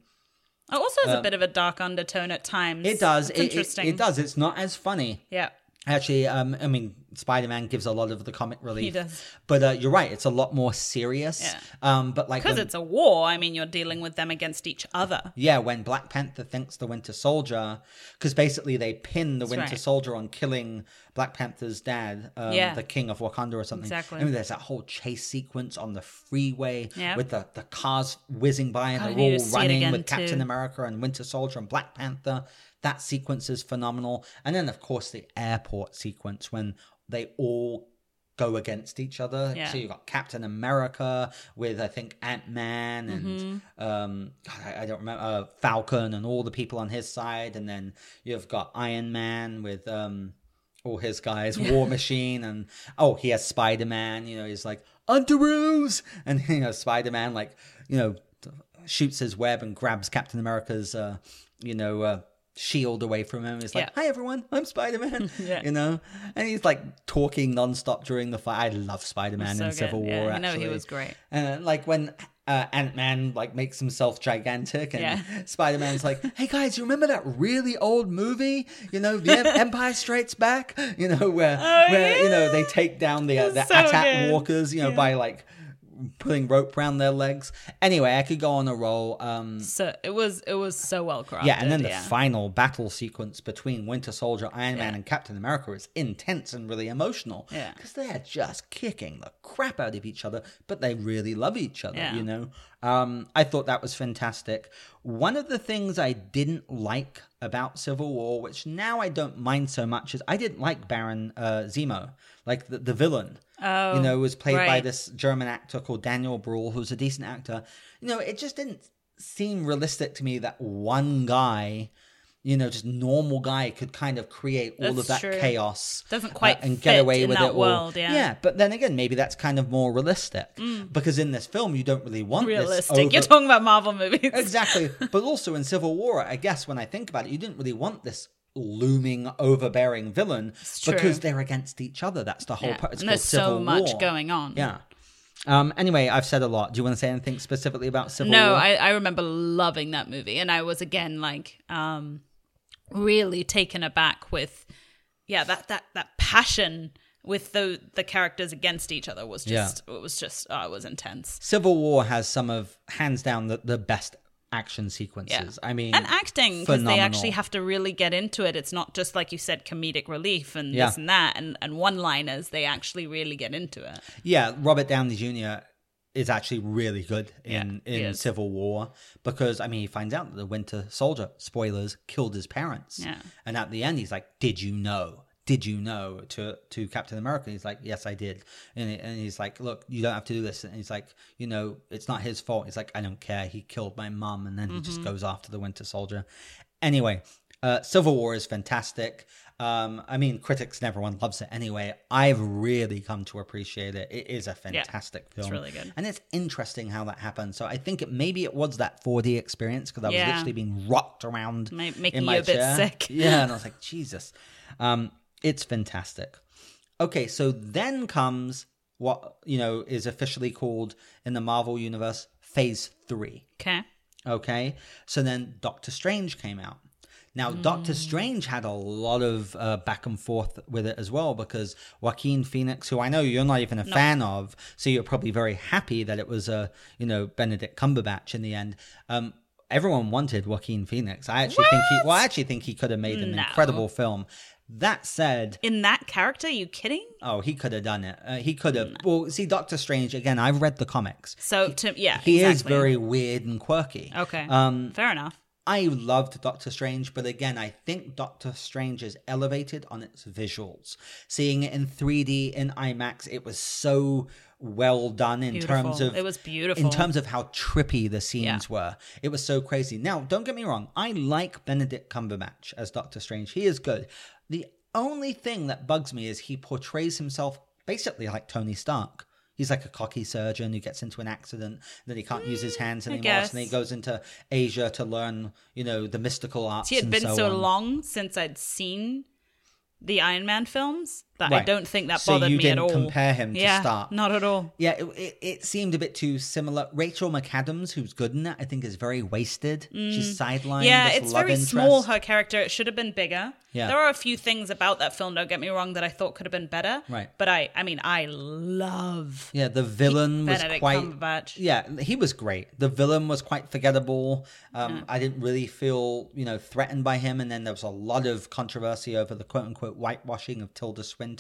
C: It also has a um, bit of a dark undertone at times.
B: it does it, it,
C: interesting.
B: it does it's not as funny
C: Yeah.
B: Actually, um, I mean, Spider Man gives a lot of the comic relief.
C: He does.
B: But uh, you're right; it's a lot more serious.
C: Yeah.
B: Um, but like,
C: Because it's a war, I mean, you're dealing with them against each other.
B: yeah, when Black Panther thinks the Winter Soldier, because basically they pin the Winter
C: right.
B: Soldier on killing Black Panther's dad, um,
C: Yeah.
B: the King of Wakanda or something.
C: Exactly.
B: I mean, there's that whole chase sequence on the freeway
C: Yeah.
B: with the, the cars whizzing by and
C: God,
B: they're all running with Captain. America and Winter Soldier and Black Panther. That sequence is phenomenal. And then, of course, the airport sequence when they all go against each other.
C: Yeah.
B: So you've got Captain America with, I think, Ant Man and
C: Mm-hmm.
B: um, I, I don't remember, uh, Falcon and all the people on his side. And then you've got Iron Man with. Um, all his guys, War Machine, and oh, he has Spider Man. You know, he's like Underoos, and you know, Spider Man like you know shoots his web and grabs Captain America's uh, you know uh, shield away from him. He's like,
C: Yeah.
B: "Hi everyone, I'm Spider Man."
C: Yeah.
B: You know, and he's like talking nonstop during the fight. I love Spider Man
C: So
B: in
C: good.
B: Civil
C: Yeah,
B: War.
C: I know he
B: actually.
C: was great.
B: And uh, like when uh, Ant Man like makes himself gigantic, and
C: Yeah.
B: Spider Man's like, "Hey guys, you remember that really old movie? You know, The Em- Empire Strikes Back. You know where where you know they take down the uh, the
C: so
B: attack walkers. You know by like." Putting rope around their legs. Anyway, I could go on a roll. Um,
C: So it was it was so well crafted.
B: yeah, and then the
C: yeah.
B: final battle sequence between Winter Soldier, Iron Man,
C: Yeah.
B: and Captain America is intense and really emotional.
C: Yeah.
B: Because they're just kicking the crap out of each other, but they really love each other,
C: Yeah.
B: you know? Um, I thought that was fantastic. One of the things I didn't like about Civil War, which now I don't mind so much, is I didn't like Baron uh, Zemo, like the, the villain.
C: Oh,
B: you know, was played by this German actor called Daniel Bruhl, who's a decent actor. You know, it just didn't seem realistic to me that one guy, you know, just normal guy, could kind of create all of that
C: true.
B: chaos
C: Doesn't
B: uh,
C: quite
B: and get away with it all.
C: world, yeah.
B: yeah, but then again, maybe that's kind of more realistic because in this film, you don't really want this
C: Mm. realistic.
B: over-
C: You're talking about Marvel movies.
B: exactly. But also in Civil War, I guess when I think about it, you didn't really want this looming, overbearing villain because they're against each other. That's the whole
C: Yeah.
B: part. It's
C: and there's so much
B: War.
C: going on.
B: Yeah. Um. Anyway, I've said a lot. Do you want to say anything specifically about Civil
C: No,
B: War?
C: I, I remember loving that movie, and I was again like um really taken aback with yeah that that that passion with the the characters against each other was just it was just oh, it was intense.
B: Civil War has some of hands down the, the best action sequences. I mean,
C: and acting because they actually have to really get into it. It's not just like you said, comedic relief and
B: Yeah.
C: this and that, and and one liners. They actually really get into it.
B: Yeah, Robert Downey Jr. is actually really good in
C: Yeah,
B: in. Civil War because I mean he finds out that the Winter Soldier spoilers killed his parents.
C: Yeah.
B: and at the end he's like, "Did you know?" Did you know to to Captain America? He's like, yes, I did, and, he- and he's like, look, you don't have to do this. And he's like, you know, it's not his fault. He's like, I don't care. He killed my mom, and then he
C: Mm-hmm.
B: just goes after the Winter Soldier. Anyway, uh, Civil War is fantastic. Um, I mean, critics and everyone loves it anyway. I've really come to appreciate it. It is a fantastic film.
C: It's really good.
B: and it's interesting how that happened. So I think it maybe it was that 4D experience because I was
C: Yeah.
B: literally being rocked around,
C: Ma- making
B: in
C: you
B: my
C: a bit sick.
B: Yeah, and I was like, Jesus, um, it's fantastic. Okay, so then comes what you know is officially called in the Marvel universe Phase Three.
C: Okay.
B: Okay, so then Doctor Strange came out. Now,
C: Hmm.
B: Doctor Strange had a lot of uh, back and forth with it as well because Joaquin Phoenix, who I know you're not even a fan of, so you're probably very happy that it was a you know Benedict Cumberbatch in the end. Um, everyone wanted Joaquin Phoenix. I actually think he, well, I actually think he could have made an
C: No.
B: incredible film. That said,
C: In that character, you kidding?
B: oh, he could have done it. Uh, he could have. Well, see, Doctor Strange again. I've read the comics.
C: So to yeah,
B: He is very weird and quirky.
C: okay.
B: Um,
C: Fair enough.
B: I loved Doctor Strange, but again, I think Doctor Strange is elevated on its visuals. Seeing it in 3D in IMAX, it was so well done in terms of
C: It was beautiful.
B: In terms of how trippy the scenes were, it was so crazy. Now, don't get me wrong, I like Benedict Cumberbatch as Doctor Strange. He is good. The only thing that bugs me is he portrays himself basically like Tony Stark. He's like a cocky surgeon who gets into an accident, then he can't use his hmm, hands anymore, so
C: guess.
B: then he goes into Asia to learn, you know, the mystical arts.
C: He had
B: and
C: been
B: so,
C: so long since I'd seen the Iron Man films that I don't think that
B: So
C: bothered
B: you
C: me at
B: didn't
C: all.
B: compare him to
C: yeah,
B: Stark.
C: Not at all.
B: Yeah, it, it, it seemed a bit too similar. Rachel McAdams, who's good in that, I think is very wasted. She's sidelined.
C: Mm. Yeah, it's very
B: interest.
C: small. Her character. It should have been bigger.
B: Yeah.
C: There are a few things about that film. Don't get me wrong that I thought could have been better.
B: Right.
C: But I, I mean, I love
B: Yeah, the villain was quite. Yeah, he was great. The villain was quite forgettable. Um, I didn't really feel, you know, threatened by him. And then there was a lot of controversy over the quote unquote whitewashing of Tilda Swinton.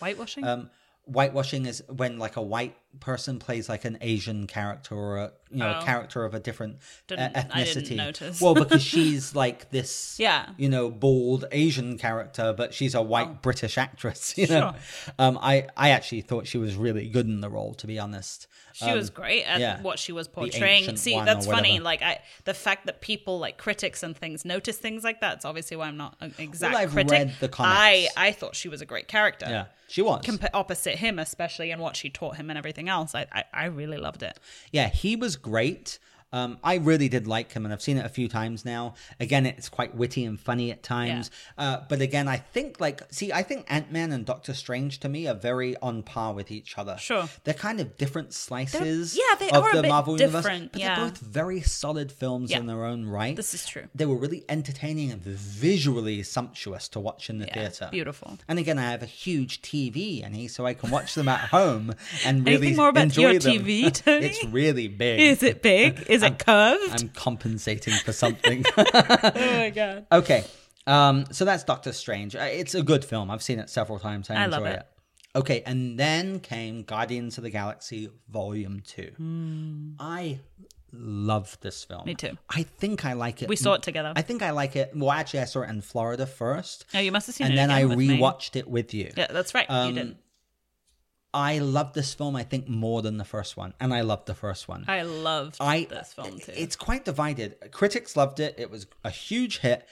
C: Whitewashing.
B: Um, whitewashing is when like a white person plays like an Asian character or a you know a
C: Oh.
B: character of a different uh,
C: Didn't- I
B: ethnicity.
C: didn't notice.
B: well, because she's like this,
C: Yeah.
B: you know, bald Asian character, but she's a white British actress. You know, um, I I actually thought she was really good in the role, to be honest.
C: She was great at
B: um, yeah.
C: what she was portraying. See, that's funny. Like I, the fact that people like critics and things notice things like that. It's obviously why I'm not an exact
B: I've
C: critic.
B: read the comics.
C: I I thought she was a great character.
B: Yeah, she was.
C: Compa- opposite him, especially in what she taught him and everything else. I, I I really loved it.
B: Yeah, he was great. Um, I really did like him, and I've seen it a few times now. Again, it's quite witty and funny at times. Uh, but again, I think like, see, I think Ant Man and Doctor Strange to me are very on par with each other.
C: Sure.
B: they're kind of different slices.
C: yeah, they
B: of
C: are a
B: the
C: bit
B: Marvel universe, but
C: yeah.
B: they're both very solid films
C: Yeah.
B: in their own right.
C: This is true.
B: They were really entertaining and visually sumptuous to watch in the
C: Yeah,
B: theater.
C: beautiful.
B: And again, I have a huge TV, Annie, so I can watch them at home and really
C: Anything more about
B: enjoy
C: your
B: them.
C: TV, Tony?
B: it's really big.
C: Is it big? Is it curved?
B: I'm compensating for something.
C: oh my god.
B: okay, um, so that's Doctor Strange. Uh, It's a good film. I've seen it several times. I,
C: I
B: enjoy
C: love
B: it.
C: it.
B: Okay, and then came Guardians of the Galaxy Volume Two. I love this film.
C: Me too.
B: I think I like it.
C: We saw it together.
B: I think I like it. Well, actually, I saw it in Florida first,
C: oh, you must have seen
B: and
C: it.
B: And then I
C: with me.
B: rewatched it with you.
C: Yeah, that's right.
B: Um,
C: you did.
B: I love this film. I think more than the first one, and I loved the first one.
C: I loved
B: I
C: this film too.
B: It's quite divided. Critics loved it. It was a huge hit.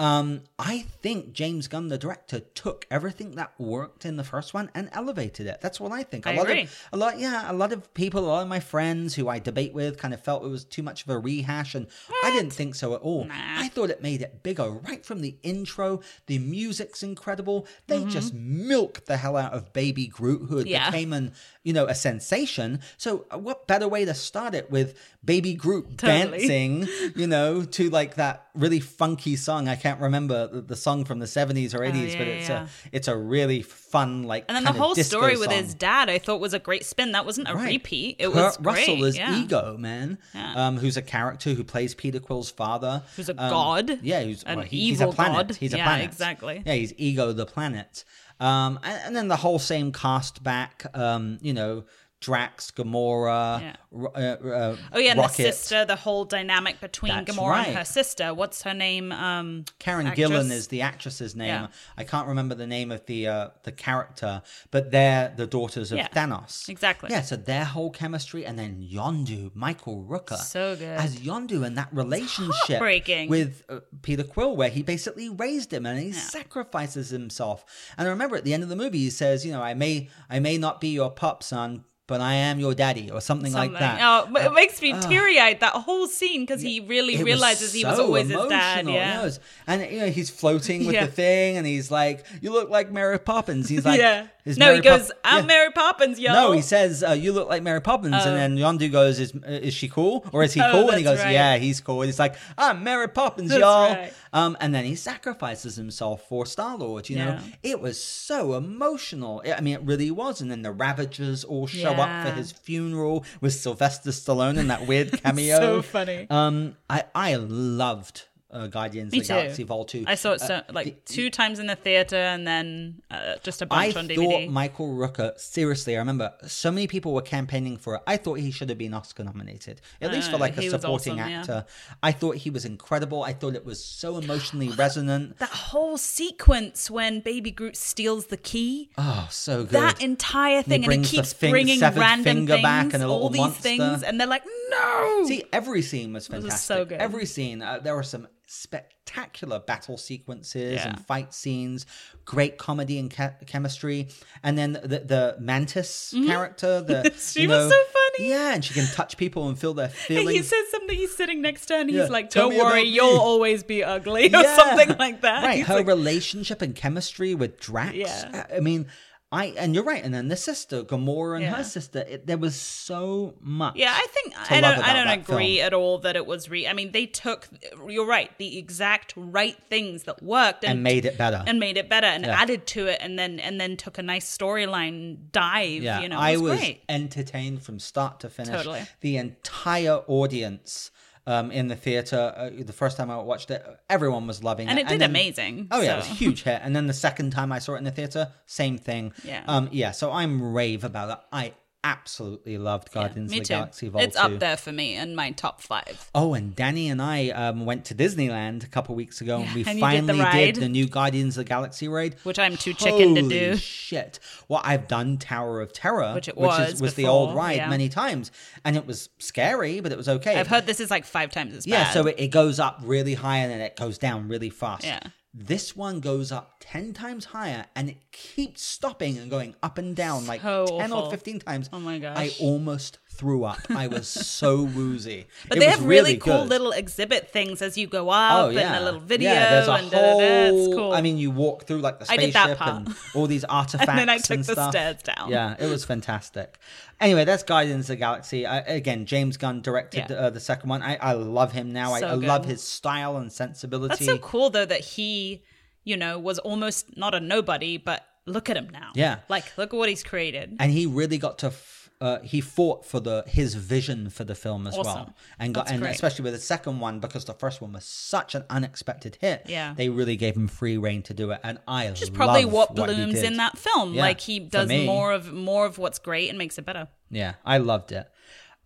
B: Um, I think James Gunn, the director, took everything that worked in the first one and elevated it. That's what I think. A
C: I
B: lot
C: agree.
B: of a lot, yeah, a lot of people, a lot of my friends who I debate with, kind of felt it was too much of a rehash, and I didn't think so at all.
C: Nah.
B: I thought it made it bigger right from the intro. The music's incredible. They just milked the hell out of Baby Groot, who had
C: Mm-hmm. Yeah.
B: became an you know a sensation. So uh, what better way to start it with Baby Groot
C: Totally.
B: dancing, you know, to like that really funky song. I can't remember the, the song from the 70s or 80s,
C: Oh, yeah,
B: but it's
C: yeah.
B: a it's a really fun like
C: and then the whole story with
B: song.
C: his dad, I thought was a great spin. That wasn't a
B: Right.
C: repeat. It
B: Kurt
C: was great.
B: Russell is
C: yeah.
B: Ego, man. Um, who's a character who plays Peter Quill's father.
C: Who's a
B: Um,
C: god.
B: Yeah, who's
C: An
B: well, he- he's a planet.
C: god.
B: He's a
C: Yeah,
B: planet.
C: exactly.
B: Yeah, he's Ego the planet. Um, and, and then the whole same cast back. Um, you know, Drax, Gamora,
C: Yeah.
B: Uh, uh,
C: Oh yeah, and
B: Rocket.
C: the sister, the whole dynamic between
B: That's
C: Gamora
B: right.
C: and her sister. What's her name? Um,
B: Karen
C: actress?
B: Gillan is the actress's name.
C: Yeah.
B: I can't remember the name of the uh, the character, but they're the daughters of
C: Yeah,
B: Thanos.
C: exactly.
B: Yeah, so their whole chemistry, and then Yondu, Michael Rooker,
C: So good.
B: as Yondu, and that relationship with uh, Peter Quill, where he basically raised him and he sacrifices himself. And I remember at the end of the movie, he says, "You know, I may I may not be your pup, son." But I am your daddy, or something,
C: something.
B: like that.
C: Oh, it uh, makes me uh, teary eyed that whole scene because he really realizes he was
B: so
C: always his dad.
B: emotional,
C: Yeah.
B: was. And you know, he's floating with
C: Yeah.
B: the thing, and he's like, "You look like Mary Poppins." He's like,
C: yeah.
B: "Is
C: No,
B: Mary
C: he goes,
B: Pop-
C: "I'm
B: Yeah.
C: Mary Poppins, yo."
B: No, he says, uh, "You look like Mary Poppins," and then Yondu goes, "Is is she cool or is he
C: Oh,
B: cool?" And he goes,
C: right.
B: "Yeah, he's cool." And he's like, "I'm Mary Poppins,
C: That's
B: y'all."
C: right.
B: Um, and then he sacrifices himself for Star Lord. You know,
C: Yeah.
B: it was so emotional. I mean, it really was. And then the Ravagers all show up for his funeral with Sylvester Stallone in that weird cameo.
C: So funny.
B: Um, I I loved uh, Guardians
C: Me
B: of the
C: too.
B: Galaxy Vol Two.
C: I saw it so,
B: Uh,
C: like two times in the theater and then uh, just a bunch
B: I
C: on
B: thought
C: DVD.
B: Michael Rooker, seriously, I remember so many people were campaigning for it. I thought he should have been Oscar nominated, at least for like a supporting
C: awesome, yeah.
B: actor. I thought he was incredible. I thought it was so emotionally resonant.
C: that whole sequence when Baby Groot steals the key.
B: Oh, so good.
C: that entire thing, and he
B: the
C: keeps bringing random things,
B: back and a
C: all these
B: monster.
C: things, and they're like, "No!"
B: See, every scene was
C: was
B: fantastic.
C: so good.
B: Every scene. Uh, there were some spectacular battle sequences
C: Yeah.
B: and fight scenes, great comedy and ca- chemistry. And then the, the Mantis character, the
C: Mm-hmm. She
B: you
C: was so funny.
B: Yeah, and she can touch people and feel their
C: And
B: feelings.
C: he says something. He's sitting next to her, and
B: Yeah,
C: he's like, "Don't worry, you'll always be ugly," or
B: Yeah.
C: something like that.
B: Right,
C: He's
B: her
C: like-
B: relationship and chemistry with Drax.
C: Yeah.
B: I mean, I and you're right. And then the sister, Gamora and
C: Yeah.
B: her sister. It, there was so much.
C: Yeah, I think I don't. I don't agree
B: film.
C: at all that it was. Re- I mean, they took. You're right. The exact right things that worked
B: and made it better.
C: and made it better and
B: Yeah.
C: added to it, and then and then took a nice storyline dive.
B: Yeah,
C: you know,
B: I
C: was,
B: was
C: great.
B: entertained from start to finish.
C: Totally.
B: The entire audience um, in the theater, uh, the first time I watched it, everyone was loving
C: and
B: it.
C: it did
B: then-
C: amazing.
B: Oh yeah, it was a huge hit. And then the second time I saw it in the theater, same thing.
C: Yeah.
B: Um. Yeah. So I'm rave about it. I absolutely loved Guardians
C: Me
B: of the
C: too.
B: Galaxy Vol.
C: It's
B: 2.
C: up there for me in my top five.
B: Oh, and Danny and I um, went to Disneyland a couple weeks ago, and we
C: and you did the
B: finally
C: ride.
B: did the new Guardians of the Galaxy raid,
C: Which I'm too chicken to do.
B: Shit! Well, I've done Tower of Terror,
C: Which it
B: is,
C: was
B: was the old ride
C: yeah.
B: many times, and it was scary, but it was okay.
C: I've heard this is like five times as bad.
B: yeah, so it, it goes up really high and then it goes down really fast.
C: Yeah.
B: This one goes up 10 times higher and it keeps stopping and going up and down like
C: So
B: 10 or
C: awful.
B: 15 times.
C: Oh my gosh.
B: I almost threw up. I was so woozy.
C: But
B: It
C: they have really, cool
B: good.
C: little exhibit things as you go up
B: Oh yeah,
C: and a little video
B: Yeah, there's a
C: and da, da, da. It's
B: whole.
C: cool.
B: I mean, you walk through like the spaceship
C: did that part.
B: and all these artifacts.
C: and then I took the
B: stuff.
C: stairs down.
B: Yeah, it was fantastic. Anyway, that's Guardians of the Galaxy. I, again, James Gunn directed
C: Yeah.
B: uh, the second one. I, I love him now. I,
C: So
B: I love his style and sensibility.
C: That's so cool though that he, you know, was almost not a nobody, but look at him now.
B: Yeah.
C: Like look at what he's created.
B: and he really got to. F- uh, he fought for the his vision for the film as well, and got
C: That's
B: and
C: great.
B: especially with the second one because the first one was such an unexpected hit.
C: Yeah.
B: they really gave him free rein to do it, and I
C: Which is probably
B: love
C: what blooms
B: did.
C: in that film.
B: Yeah,
C: like he does more of more of what's great and makes it better.
B: Yeah, I loved it.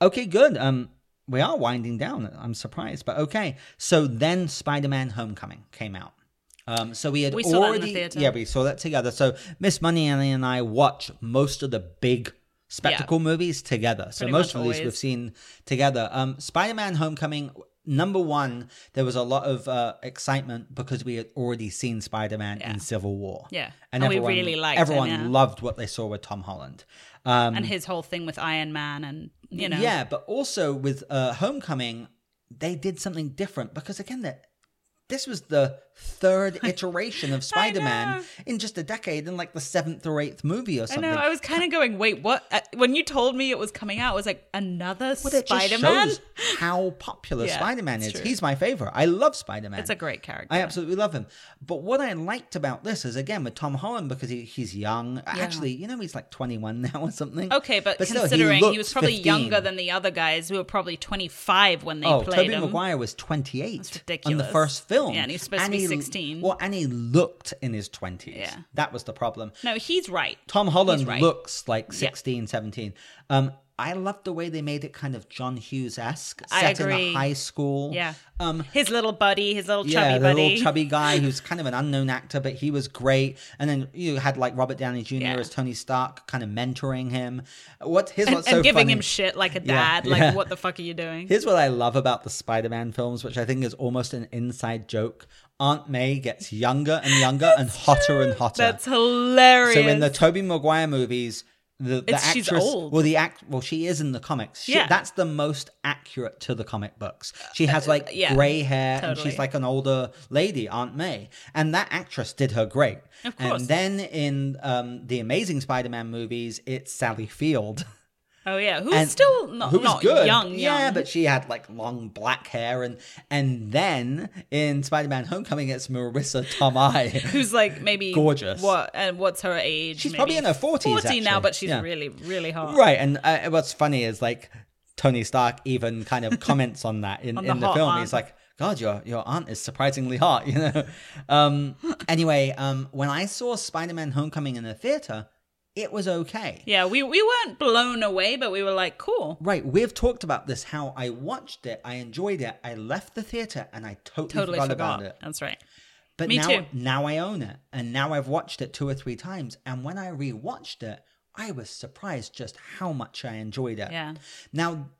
B: Okay, good. Um, we are winding down. I'm surprised, but okay. So then, Spider-Man: Homecoming came out. Um, so we had
C: We saw that in the
B: already,
C: theater.
B: yeah, we saw that together. So Miss Money and I watched most of the big spectacle movies together. So
C: Pretty
B: most of these we've seen together. Um, Spider-Man: Homecoming. Number one, there was a lot of uh, excitement because we had already seen Spider-Man
C: Yeah.
B: in Civil War.
C: Yeah.
B: and,
C: And we
B: everyone,
C: really liked him,
B: everyone
C: yeah.
B: loved what they saw with Tom Holland. Um,
C: and his whole thing with Iron Man and you know
B: yeah, but also with uh, Homecoming, they did something different because again, that this was the third iteration of Spider-Man in just a decade, in like the seventh or eighth movie or
C: I
B: something.
C: know. I was kind of going, wait, what? Uh, when you told me it was coming out, I was like, another
B: But it
C: Spider Man.
B: shows how popular
C: Yeah,
B: Spider-Man is.
C: true.
B: He's my favorite. I love Spider-Man.
C: It's a great character.
B: I absolutely love him. But what I liked about this is again with Tom Holland because he, he's young. Actually, you know he's like 21 now or something.
C: Okay, but,
B: still,
C: considering he,
B: looks
C: was probably
B: 15.
C: younger than the other guys who were probably 25 when they
B: Oh,
C: played
B: Tobey
C: him.
B: Maguire was 28
C: That's
B: on the first film. Film.
C: Yeah, and he's supposed to be
B: he-
C: 16.
B: Well, and he looked in his 20s.
C: Yeah.
B: That was the problem.
C: No, he's right.
B: Tom Holland
C: He's right.
B: looks like 16, 17. Um, I love the way they made it kind of John Hughes esque, set in a high school.
C: Yeah.
B: Um,
C: His little buddy, his little
B: yeah,
C: chubby
B: the
C: buddy.
B: little chubby guy who's kind of an unknown actor, but he was great. And then you had like Robert Downey Jr.
C: Yeah.
B: as Tony Stark, kind of mentoring him. What here's
C: and,
B: what's
C: and
B: so
C: giving
B: funny.
C: him shit like a
B: Yeah,
C: dad. Like,
B: yeah.
C: what the fuck are you doing?
B: Here's what I love about the Spider-Man films, which I think is almost an inside joke. Aunt May gets younger and younger and hotter and hotter.
C: That's hilarious.
B: So in the Tobey Maguire movies, the, the
C: It's- she's
B: actress,
C: old.
B: well, the act, well, she is in the comics. She,
C: Yeah.
B: that's the most accurate to the comic books. She has like
C: yeah,
B: gray hair, and she's like an older lady, Aunt May, and that actress did her great.
C: Of course.
B: And then in um, the Amazing Spider-Man movies, it's Sally Field.
C: oh yeah, who's
B: and
C: still not,
B: who
C: not
B: good.
C: young.
B: Yeah, but she had like long black hair, and and then in Spider-Man: Homecoming, it's Marisa Tomei.
C: who's like maybe
B: Gorgeous.
C: What and what's her age?
B: She's
C: Maybe
B: probably in her 40s,
C: Forty now, but she's
B: Yeah.
C: really really hot.
B: Right, and uh, what's funny is like Tony Stark even kind of comments on that in,
C: On
B: in
C: the
B: the film.
C: aunt.
B: He's like, "God, your your aunt is surprisingly hot," you know. Um, anyway, um, when I saw Spider-Man: Homecoming in the theater, it was okay.
C: Yeah, we we weren't blown away, but we were like, cool.
B: Right, we've talked about this. How I watched it, I enjoyed it. I left the theater and I totally,
C: Totally
B: forgot,
C: forgot.
B: about it.
C: That's right.
B: But
C: Me
B: now,
C: too.
B: now I own it, and now I've watched it two or three times. And when I rewatched it, I was surprised just how much I enjoyed it.
C: Yeah.
B: Now,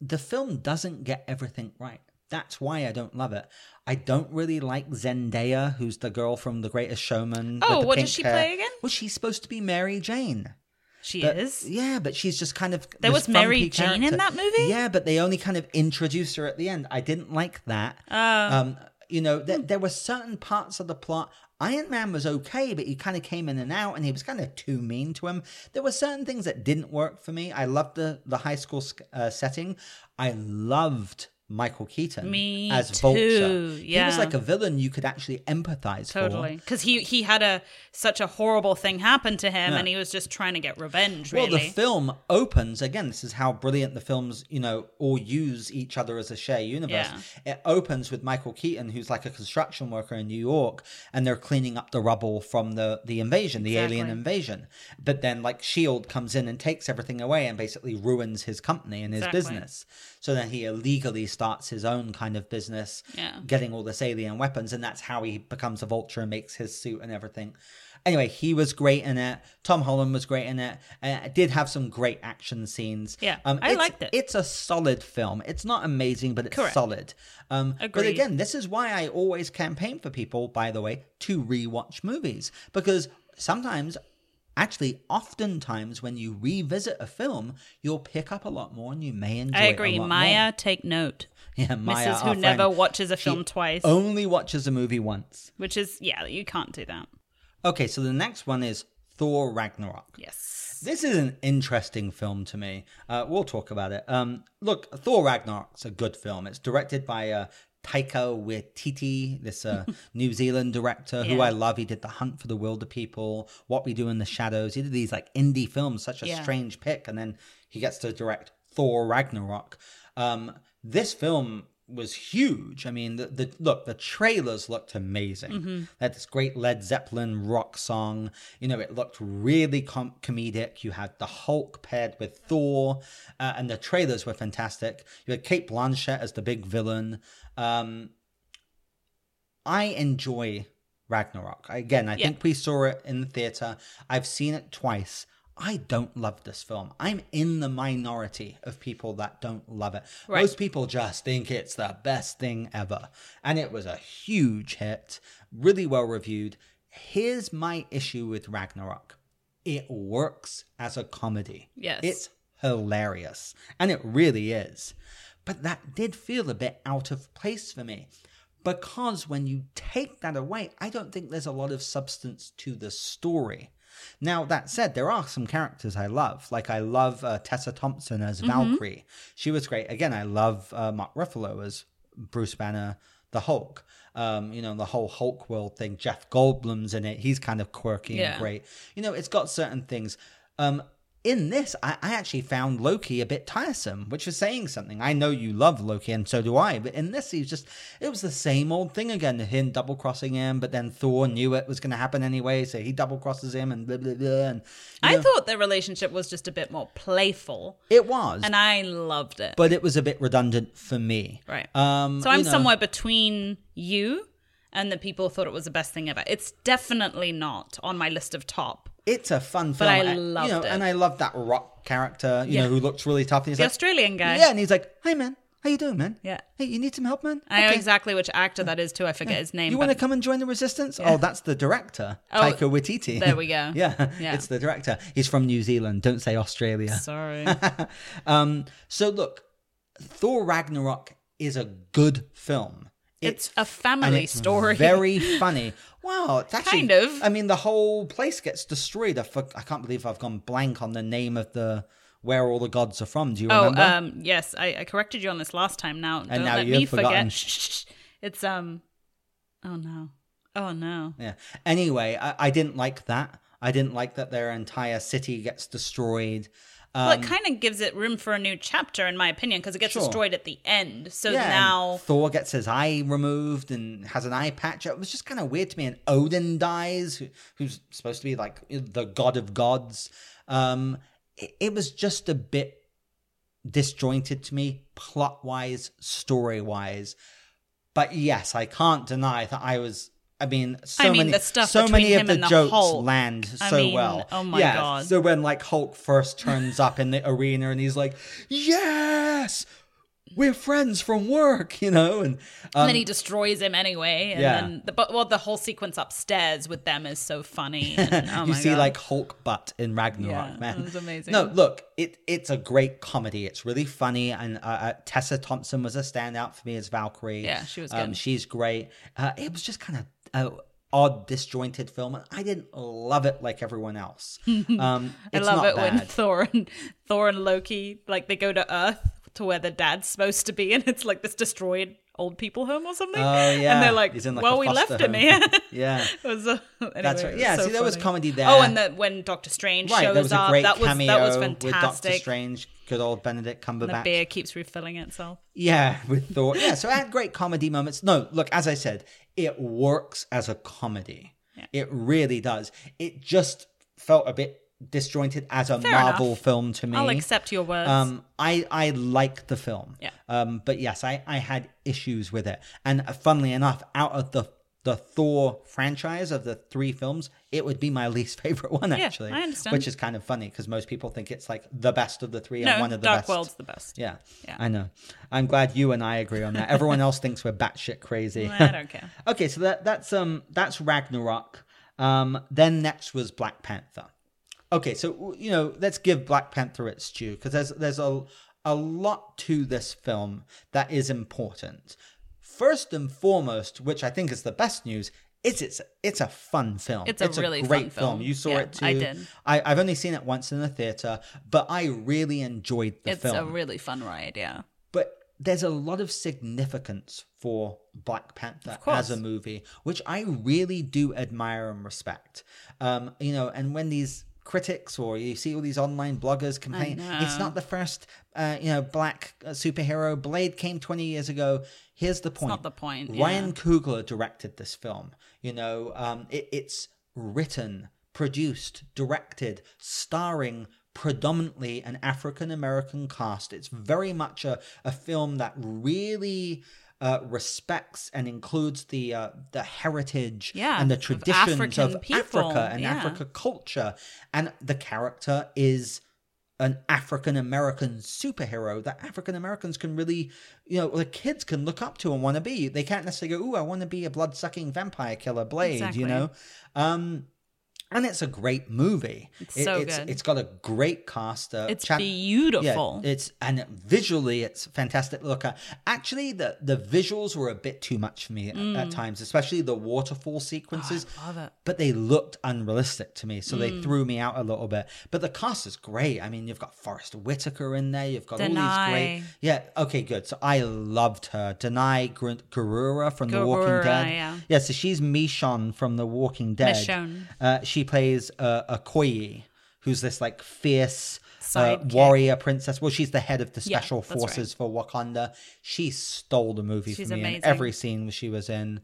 B: the film doesn't get everything right. That's why I don't love it. I don't really like Zendaya, who's the girl from The Greatest Showman. with
C: Oh, what does she
B: hair.
C: play again?
B: Well, she's supposed to be Mary Jane.
C: She
B: But-
C: is.
B: Yeah, but she's just kind of.
C: There was Mary Jane in that movie?
B: Yeah, but they only kind of introduced her at the end. I didn't like that.
C: Oh.
B: um, you know, th- there were certain parts of the plot. Iron Man was okay, but he kind of came in and out, and he was kind of too mean to him. There were certain things that didn't work for me. I loved the the high school uh, setting. I loved Michael Keaton
C: Me
B: as
C: too,
B: Vulture. He was like a villain you could actually empathize for.
C: Totally, because he he had a such a horrible thing happen to him,
B: Yeah.
C: and he was just trying to get revenge.
B: Well, the film opens again. This is how brilliant the films, you know, all use each other as a shared universe. It opens with Michael Keaton, who's like a construction worker in New York, and they're cleaning up the rubble from the the invasion, the alien invasion. But then, like Shield comes in and takes everything away and basically ruins his company and his
C: Exactly.
B: business. So then he illegally starts his own kind of business,
C: Yeah.
B: getting all this alien weapons, and that's how he becomes a vulture and makes his suit and everything. Anyway, he was great in it. Tom Holland was great in it. Uh, it did have some great action scenes.
C: Yeah, I
B: it's-
C: liked it.
B: It's a solid film. It's not amazing, but it's
C: Correct.
B: solid. Um, but again, this is why I always campaign for people, by the way, to rewatch movies because sometimes. Actually, oftentimes when you revisit a film, you'll pick up a lot more and you may enjoy
C: I
B: it a
C: agree. Maya,
B: more.
C: take note.
B: Yeah, Maya,
C: Mrs. Who
B: our
C: never watches a film twice,
B: Only watches a movie once.
C: which is yeah, you can't do that.
B: Okay, so the next one is Thor Ragnarok.
C: Yes.
B: This is an interesting film to me. Uh, we'll talk about it. Um, look, Thor Ragnarok's a good film. It's directed by uh, Taika Waititi, this uh, New Zealand director who I love. He did The Hunt for the Wilder People, What We Do in the Shadows. He did these like indie films, such a
C: Yeah.
B: strange pick, and then he gets to direct Thor Ragnarok. Um, this film was huge. I mean, the, the look, the trailers looked amazing.
C: Mm-hmm.
B: They had this great Led Zeppelin rock song. You know, it looked really com- comedic. You had the Hulk paired with Thor, uh, and the trailers were fantastic. You had Cate Blanchett as the big villain. Um, I enjoy Ragnarok. Again, I
C: Yeah.
B: think we saw it in the theater. I've seen it twice. I don't love this film. I'm in the minority of people that don't love it.
C: Right.
B: Most people just think it's the best thing ever. And it was a huge hit, really well reviewed. Here's my issue with Ragnarok it works as a comedy.
C: Yes.
B: It's hilarious. And it really is. But that did feel a bit out of place for me. Because when you take that away, I don't think there's a lot of substance to the story. Now, that said, there are some characters I love. Like, I love uh, Tessa Thompson as Valkyrie. She was great. Again, I love uh, Mark Ruffalo as Bruce Banner, the Hulk. Um, you know, the whole Hulk world thing. Jeff Goldblum's in it. He's kind of quirky
C: Yeah.
B: and great. You know, it's got certain things. Um, in this, I, I actually found Loki a bit tiresome, which was saying something. I know you love Loki, and so do I, but in this, he's just, it was the same old thing again. Him double crossing him, but then Thor knew it was going to happen anyway, so he double crosses him and blah, blah, blah. And,
C: I
B: know,
C: thought their relationship was just a bit more playful,
B: it was,
C: and I loved it.
B: but it was a bit redundant for me.
C: right.
B: Um,
C: so I'm
B: know,
C: somewhere between you and the people thought it was the best thing ever. It's definitely not on my list of top.
B: It's a fun
C: But
B: film.
C: I
B: and,
C: loved
B: you know,
C: it.
B: And I love that rock character, you
C: Yeah.
B: know, who looks really tough. And he's
C: The
B: like,
C: Australian guy.
B: Yeah, and he's like, "Hey, man, how you doing, man?
C: Yeah.
B: Hey, you need some help, man?
C: I know exactly which actor that is too. I forget his name.
B: You
C: but
B: want to come and join the resistance? Oh, that's the director,
C: Oh,
B: Taika Waititi.
C: there we go.
B: yeah,
C: Yeah.
B: it's the director. He's from New Zealand. Don't say Australia.
C: Sorry.
B: um, so look, Thor Ragnarok is a good film.
C: It's a
B: and
C: family
B: it's
C: story.
B: Very funny. Wow, it's actually
C: Kind of.
B: I mean, the whole place gets destroyed. I, for, I can't believe I've gone blank on the name of the where all the gods are from. Do you
C: Oh,
B: remember?
C: um, yes, I, I corrected you on this last time. Now, don't
B: now
C: let
B: you've
C: me
B: forgotten.
C: forget. Shh, shh, shh. It's um, oh no, oh no.
B: Yeah. Anyway, I, I didn't like that. I didn't like that their entire city gets destroyed. Um,
C: well, it kind of gives it room for a new chapter, in my opinion, because it gets
B: Sure.
C: destroyed at the end. So
B: yeah,
C: now,
B: Thor gets his eye removed and has an eye patch. It was just kind of weird to me. And Odin dies, who, who's supposed to be like the god of gods. Um, it, it was just a bit disjointed to me, plot wise, story wise. But yes, I can't deny that I was. I mean, so
C: I mean,
B: many,
C: the stuff
B: so many of the jokes
C: Hulk.
B: land
C: I
B: so
C: mean,
B: well.
C: oh my
B: yeah,
C: God.
B: So when like Hulk first turns up in the arena and he's like, "Yes, we're friends from work," you know, and um,
C: and then he destroys him anyway. And
B: Yeah.
C: then the, but well, the whole sequence upstairs with them is so funny. And, oh
B: you see
C: God.
B: like Hulk butt in Ragnarok,
C: Yeah,
B: man.
C: that was amazing.
B: No, look, it it's a great comedy. It's really funny, and uh, uh, Tessa Thompson was a standout for me as Valkyrie.
C: Yeah, she was
B: Um, she's great. Uh, it was just kind of. Uh, odd disjointed film and i didn't love it like everyone else um
C: I love it when. Thor and Thor and Loki like they go to Earth to where the dad's supposed to be, and it's like this destroyed old people home or something.
B: Oh, yeah.
C: and they're like,
B: like,
C: "Well, we left him here."
B: yeah
C: was, uh, anyway,
B: That's right. Yeah,
C: so
B: see, there was comedy there.
C: Oh, and the, when Doctor Strange
B: right
C: shows
B: there was a
C: up, that was
B: cameo
C: that was
B: with doctor strange good old benedict
C: And the beer keeps refilling itself.
B: Yeah, with Thor. Yeah, so it had great comedy moments. No, look, as I said, it works as a comedy. It really does. It just felt a bit disjointed as a
C: Fair
B: Marvel
C: enough.
B: film to me.
C: I'll accept your words.
B: Um, I I like the film.
C: Yeah.
B: Um, but yes, I I had issues with it. And funnily enough, out of the the Thor franchise of the three films, it would be my least favorite one
C: Yeah,
B: actually.
C: I understand.
B: Which is kind of funny because most people think it's like the best of the three and one of the
C: Dark
B: best.
C: World's the best.
B: Yeah.
C: Yeah.
B: I know. I'm glad you and I agree on that. Everyone else thinks we're batshit crazy.
C: I don't care.
B: okay, so that that's um that's Ragnarok. Um, then next was Black Panther. Okay, so you know, let's give Black Panther its due because there's there's a a lot to this film that is important. First and foremost, which I think is the best news, is it's it's a fun film.
C: It's a really
B: great
C: fun film.
B: You saw
C: Yeah,
B: it too.
C: I did.
B: I, I've only seen it once in the theater, but I really enjoyed the
C: It's
B: film It's
C: a really fun ride. Yeah.
B: but there's a lot of significance for Black Panther as a movie, which I really do admire and respect. Um, you know, and when these critics or you see all these online bloggers complain, it's not the first, uh, you know, black uh, superhero. Blade came 20 years ago. Here's the point.
C: not the point,
B: Ryan
C: yeah.
B: Coogler directed this film. You know, um, it, it's written, produced, directed, starring predominantly an African American cast. It's very much a, a film that really uh, respects and includes the uh, the heritage
C: Yeah,
B: and the traditions
C: African
B: of Africa and
C: yeah.
B: Africa culture. And the character is an African American superhero that African Americans can really, you know, the kids can look up to and want to be. They can't necessarily go, "Ooh, I want to be a blood sucking vampire killer Blade,"
C: Exactly.
B: you know. Um, and it's a great movie. It's
C: so
B: it's,
C: good.
B: It's got a great cast. Uh,
C: It's
B: Chad-
C: beautiful.
B: yeah, it's and visually it's fantastic. Look, at actually the the visuals were a bit too much for me at, at times, especially the waterfall sequences.
C: Mm. Oh, I love it.
B: But they looked unrealistic to me, so
C: Mm.
B: they threw me out a little bit. But the cast is great. I mean, you've got Forest Whitaker in there. You've got all these great.
C: Danai.
B: Yeah. Okay. Good. So I loved her. Danai Gr- Gurira from The Walking Dead.
C: yeah.
B: So she's Michonne from The Walking Dead.
C: Michonne.
B: Uh, she plays uh, Okoye, who's this like fierce uh, warrior princess. Well, she's the head of the
C: Yeah,
B: special
C: right.
B: forces for Wakanda. She stole the movie
C: She's
B: for me in every scene she was in.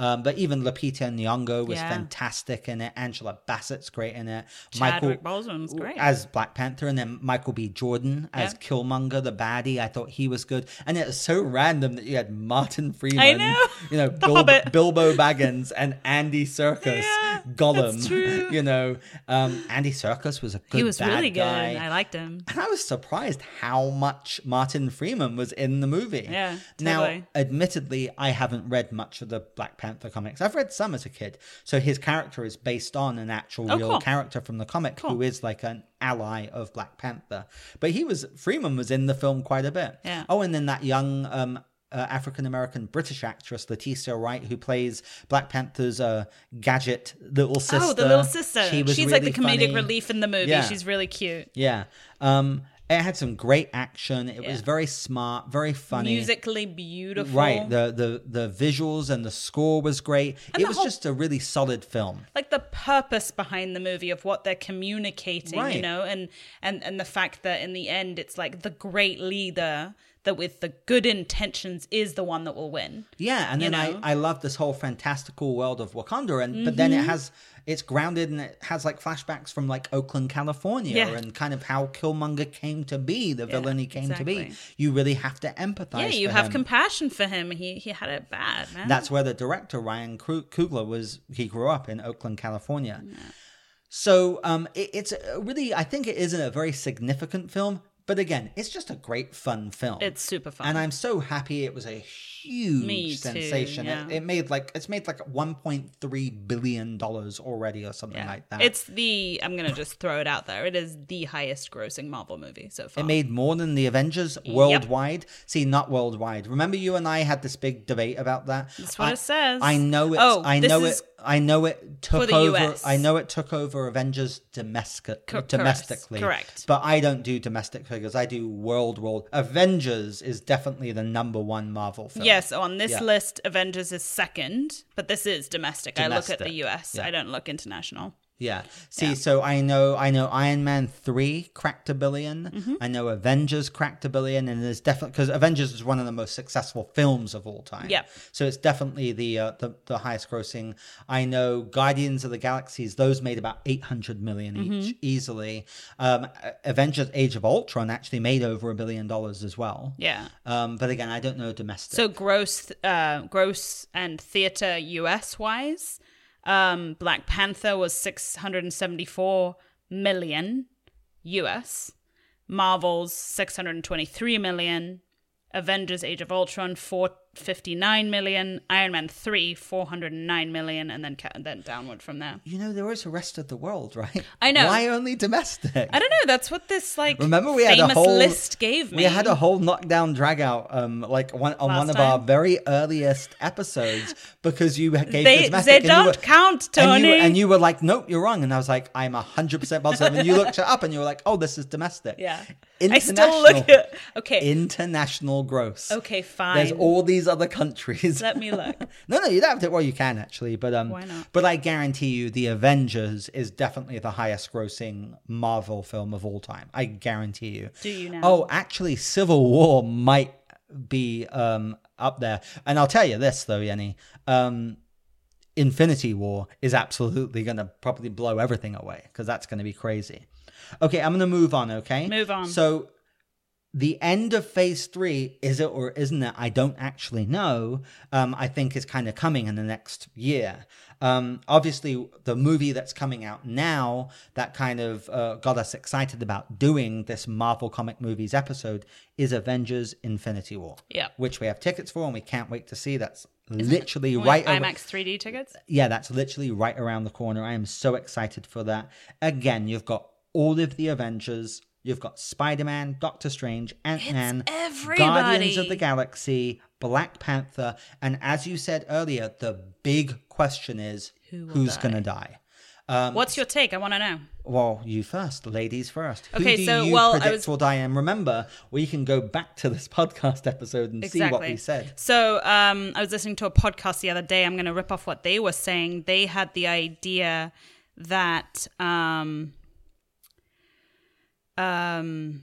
B: Um, but even Lupita Nyong'o was
C: Yeah.
B: fantastic in it. Angela Bassett's great in it.
C: Chadwick Boseman's great.
B: as Black Panther, and then Michael B. Jordan as. Killmonger, the baddie. I thought he was good, and it was so random that you had Martin Freeman,
C: I know.
B: you know,
C: The
B: Bilbo, Baggins, and Andy Serkis,
C: Yeah,
B: Gollum.
C: that's true.
B: You know, um, Andy Serkis was a good.
C: he was
B: bad
C: really good.
B: guy.
C: I liked him.
B: And I was surprised how much Martin Freeman was in the movie.
C: Yeah,
B: Now, admittedly, I haven't read much of the Black Panther comics. I've read some as a kid. So his character is based on an actual
C: Oh,
B: real
C: cool.
B: character from the comic who
C: Cool.
B: is like an ally of Black Panther. But he was Freeman was in the film quite a bit.
C: Yeah.
B: Oh, and then that young um uh, African American British actress Letitia Wright, who plays Black Panther's uh, gadget little sister.
C: Oh, the little sister.
B: She was
C: She's like the comedic
B: funny.
C: relief in the movie.
B: Yeah.
C: She's really cute.
B: Yeah. Um, it had some great action. It was very smart, very funny.
C: Musically beautiful.
B: Right. The, the the visuals and the score was great.
C: And
B: it was
C: whole-
B: just a really solid film.
C: like the purpose behind the movie of what they're communicating you know and and and the fact that in the end it's like the great leader that with the good intentions is the one that will win
B: Yeah, and then
C: know? Mm-hmm.
B: I, I love this whole fantastical world of Wakanda, and but then it has it's grounded and it has like flashbacks from like Oakland, California,
C: Yeah.
B: and kind of how Killmonger came to be, the villain he came to be. You really have to empathize.
C: yeah you have
B: him.
C: compassion for him he he had it bad man
B: That's where the director Ryan Coogler was. He grew up in Oakland, California. So um, it, it's really, I think it isn't a very significant film, but again, it's just a great fun film.
C: it's super fun
B: and I'm so happy it was a huge
C: Me too,
B: sensation.
C: yeah.
B: It, it made like it's made like 1.3 billion dollars already or something
C: yeah.
B: like that.
C: it's the i'm gonna just throw it out there it is the highest grossing marvel movie so far
B: It made more than the Avengers worldwide. See, not worldwide. Remember, you and I had this big debate about that.
C: That's what
B: I,
C: it says.
B: I know it.
C: Oh,
B: I know it. I know it took over.
C: US.
B: I know it took over Avengers domestic,
C: Co-
B: domestically.
C: correct.
B: But I don't do domestic figures. I do world world. Avengers is definitely the number one Marvel film.
C: Yes, on this
B: Yeah.
C: list, Avengers is second, but this is domestic. I look at the US.
B: yeah.
C: I don't look international.
B: Yeah. See, so I know I know Iron Man 3 cracked a 1000000000
C: Mm-hmm.
B: I know Avengers cracked a billion and there's definitely cuz Avengers is one of the most successful films of all time.
C: Yeah.
B: So it's definitely the uh, the the highest grossing. I know Guardians of the Galaxies those made about 800 million
C: Mm-hmm.
B: each easily. Um Avengers Age of Ultron actually made over a billion dollars as well.
C: Yeah.
B: Um but again, I don't know domestic.
C: So gross, uh, gross and theater US wise, um, Black Panther was six hundred and seventy four million US, Marvel's six hundred and twenty three million, Avengers: Age of Ultron four fifty nine million, Iron Man three four hundred and nine million, and then ca- then downward from there.
B: you know there is the rest of the world, right?
C: I know.
B: Why only domestic?
C: I don't know. That's what this like
B: Remember we had
C: famous
B: a whole
C: list gave me.
B: We had a whole knockdown drag out, um, like one on
C: Last
B: one of our very earliest episodes because you gave
C: they
B: the
C: they
B: domestic. and
C: don't
B: were-
C: count,
B: And
C: Tony.
B: you, and you were like, nope, you're wrong. And I was like, I'm 100% positive. And you looked it up and you were like, oh, this is domestic.
C: yeah, I still look
B: International-
C: at okay.
B: International gross.
C: Okay, fine.
B: There's all these other countries.
C: Let me look.
B: no, no, you don't have to. Well, you can actually, but um,
C: Why not?
B: But I guarantee you, the Avengers is definitely the highest-grossing Marvel film of all time. I guarantee you.
C: Do you now?
B: Oh, actually, Civil War might be um up there. And I'll tell you this though, Yenny. Um, Infinity War is absolutely going to probably blow everything away because that's going to be crazy. Okay, I'm going to move on. Okay,
C: Move on.
B: So the end of phase three is it or isn't it i don't actually know um, i think is kind of coming in the next year um, obviously the movie that's coming out now that kind of uh, got us excited about doing this marvel comic movies episode is avengers infinity war
C: Yeah.
B: which we have tickets for and we can't wait to see that's literally
C: Wait,
B: right over-
C: IMAX 3D tickets.
B: yeah, that's literally right around the corner. I am so excited for that. Again, you've got all of the Avengers. You've got Spider Man, Doctor Strange, Ant Man. Guardians of the Galaxy, Black Panther, and as you said earlier, the big question is
C: Who
B: who's going to die? Um,
C: What's your take? I want to know.
B: Well, you first, ladies first.
C: Okay,
B: Who do
C: so,
B: you
C: well, I
B: predict
C: was-
B: will die? And remember, we can go back to this podcast episode and see what we said.
C: So um, I was listening to a podcast the other day. I'm going to rip off what they were saying. They had the idea that um, Um,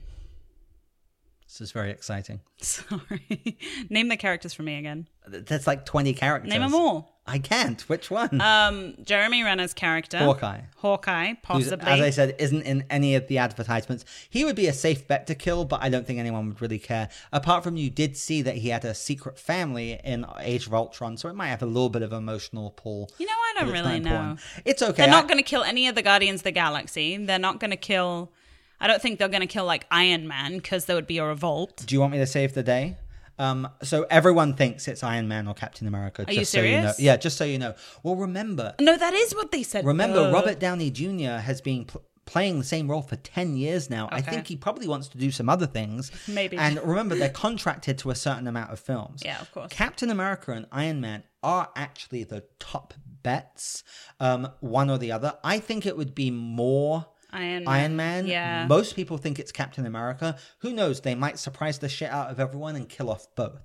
B: This is very exciting.
C: sorry. Name the characters for me again.
B: That's like 20 characters.
C: Name them all.
B: I can't. Which one?
C: Um, Jeremy Renner's character,
B: Hawkeye.
C: Hawkeye,
B: Who's,
C: possibly.
B: as I said, isn't in any of the advertisements. He would be a safe bet to kill, but I don't think anyone would really care. Apart from you did see that he had a secret family in Age of Ultron, so it might have a little bit of emotional pull.
C: you know, I don't really know.
B: important. It's okay.
C: They're not
B: I-
C: going to kill any of the Guardians of the Galaxy. They're not going to kill. I don't think they're going to kill like Iron Man because there would be a revolt.
B: Do you want me to save the day? Um, so everyone thinks it's Iron Man or Captain America.
C: Are you
B: just so you know.
C: serious?
B: Yeah, just so you know. Well, remember,
C: No, that is what they said.
B: remember,
C: Uh,
B: Robert Downey Jr. has been pl- playing the same role for ten years now. I think he probably wants to do some other things.
C: Maybe.
B: And remember, they're contracted to a certain amount of films.
C: Yeah, of course.
B: Captain America and Iron Man are actually the top bets, um, one or the other. I think it would be more.
C: Iron Man.
B: Iron Man.
C: Yeah.
B: Most people think it's Captain America. Who knows? They might surprise the shit out of everyone and kill off both.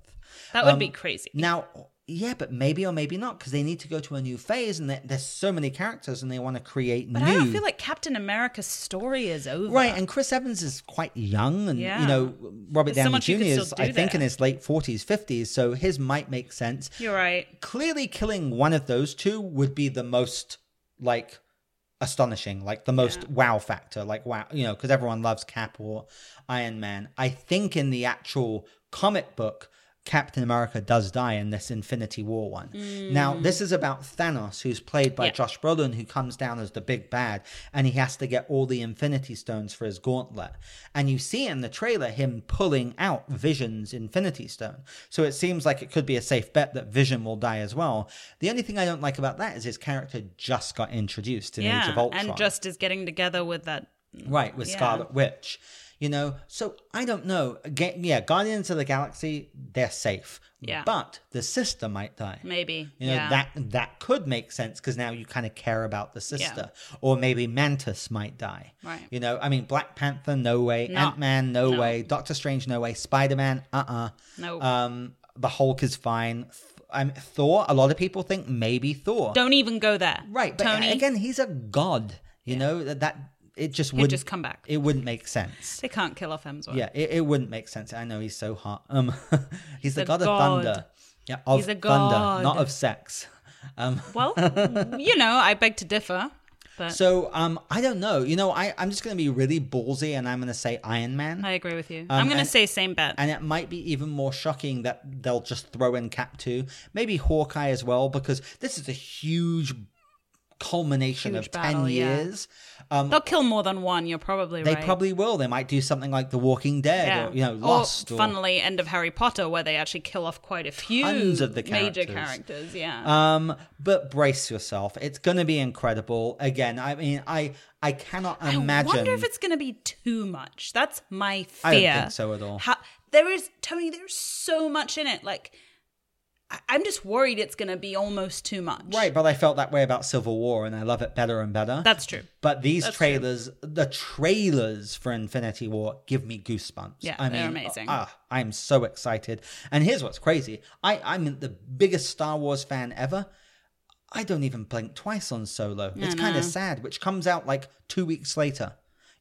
C: That would
B: Um,
C: be crazy.
B: Now, yeah, but maybe or maybe not because they need to go to a new phase and there's so many characters and they want to create
C: But
B: new.
C: I don't feel like Captain America's story is over.
B: Right, and Chris Evans is quite young, and
C: Yeah.
B: you know Robert
C: There's
B: Downey Jr. is,
C: do
B: I think, in his late forties, fifties, so his might make sense.
C: You're right.
B: Clearly, killing one of those two would be the most like astonishing, like the most wow factor, like wow, you know, because everyone loves Cap or Iron Man. I think in the actual comic book. Captain America does die in this Infinity War one. Now, this is about Thanos, who's played by
C: Mm. Yeah.
B: Josh Brolin, who comes down as the big bad, and he has to get all the Infinity Stones for his gauntlet. And you see in the trailer him pulling out Vision's Infinity Stone. So it seems like it could be a safe bet that Vision will die as well. The only thing I don't like about that is his character just got introduced in Age of Ultron.
C: and just is getting together with that.
B: Right, with
C: Yeah.
B: Scarlet Witch. You know, so I don't know. Ga- yeah, Guardians of the Galaxy, they're safe.
C: Yeah.
B: But the sister might die.
C: Maybe.
B: You know,
C: yeah.
B: that that could make sense because now you kind of care about the sister. Or maybe Mantis might die.
C: Right.
B: You know, I mean, Black Panther, no way.
C: No.
B: Ant Man, no,
C: No.
B: way. Doctor Strange, no way. Spider Man, uh uh
C: No.
B: Um, the Hulk is fine. I'm Thor. A lot of people think maybe Thor.
C: Don't even go there.
B: right, but
C: Tony.
B: again, he's a god. You know that that it just
C: He'd
B: wouldn't
C: just come back.
B: It wouldn't make sense.
C: They can't kill off Hemsworth.
B: Yeah, it, it wouldn't make sense. I know he's so hot. Um, he's the
C: a
B: god, of thunder. Yeah, of
C: He's a god.
B: thunder,
C: god.
B: not of sex. Um,
C: Well, you know, I beg to differ. But
B: So um, I don't know. You know, I I'm just gonna be really ballsy, and I'm gonna say Iron Man.
C: I agree with you. I'm going to
B: and-
C: say same bet.
B: and it might be even more shocking that they'll just throw in Cap 2, maybe Hawkeye as well, because this is a huge culmination
C: Huge
B: of 10
C: battle, yeah.
B: years. Um,
C: They'll kill more than one. You're probably
B: they
C: right.
B: They probably will. They might do something like The Walking Dead
C: yeah.
B: or, you know,
C: Or,
B: Lost. Or,
C: funnily, end of Harry Potter, where they actually kill off quite a few
B: Tons of the
C: major
B: characters.
C: characters. Yeah.
B: Um, but brace yourself. It's going to be incredible. Again, I mean, I I cannot imagine.
C: I wonder if it's going to be too much. That's my fear.
B: I don't think so at all.
C: How, there is Tony. There's so much in it. Like, I'm just worried it's going to be almost too much.
B: Right, but I felt that way about Civil War, and I love it better and better.
C: That's true.
B: But these
C: That's true.
B: trailers, the trailers for Infinity War, give me goosebumps.
C: Yeah,
B: I
C: they're
B: mean,
C: amazing.
B: Ah, I'm so excited. And here's what's crazy: I, I'm the biggest Star Wars fan ever. I don't even blink twice on Solo. It's kind of sad, which comes out like two weeks later.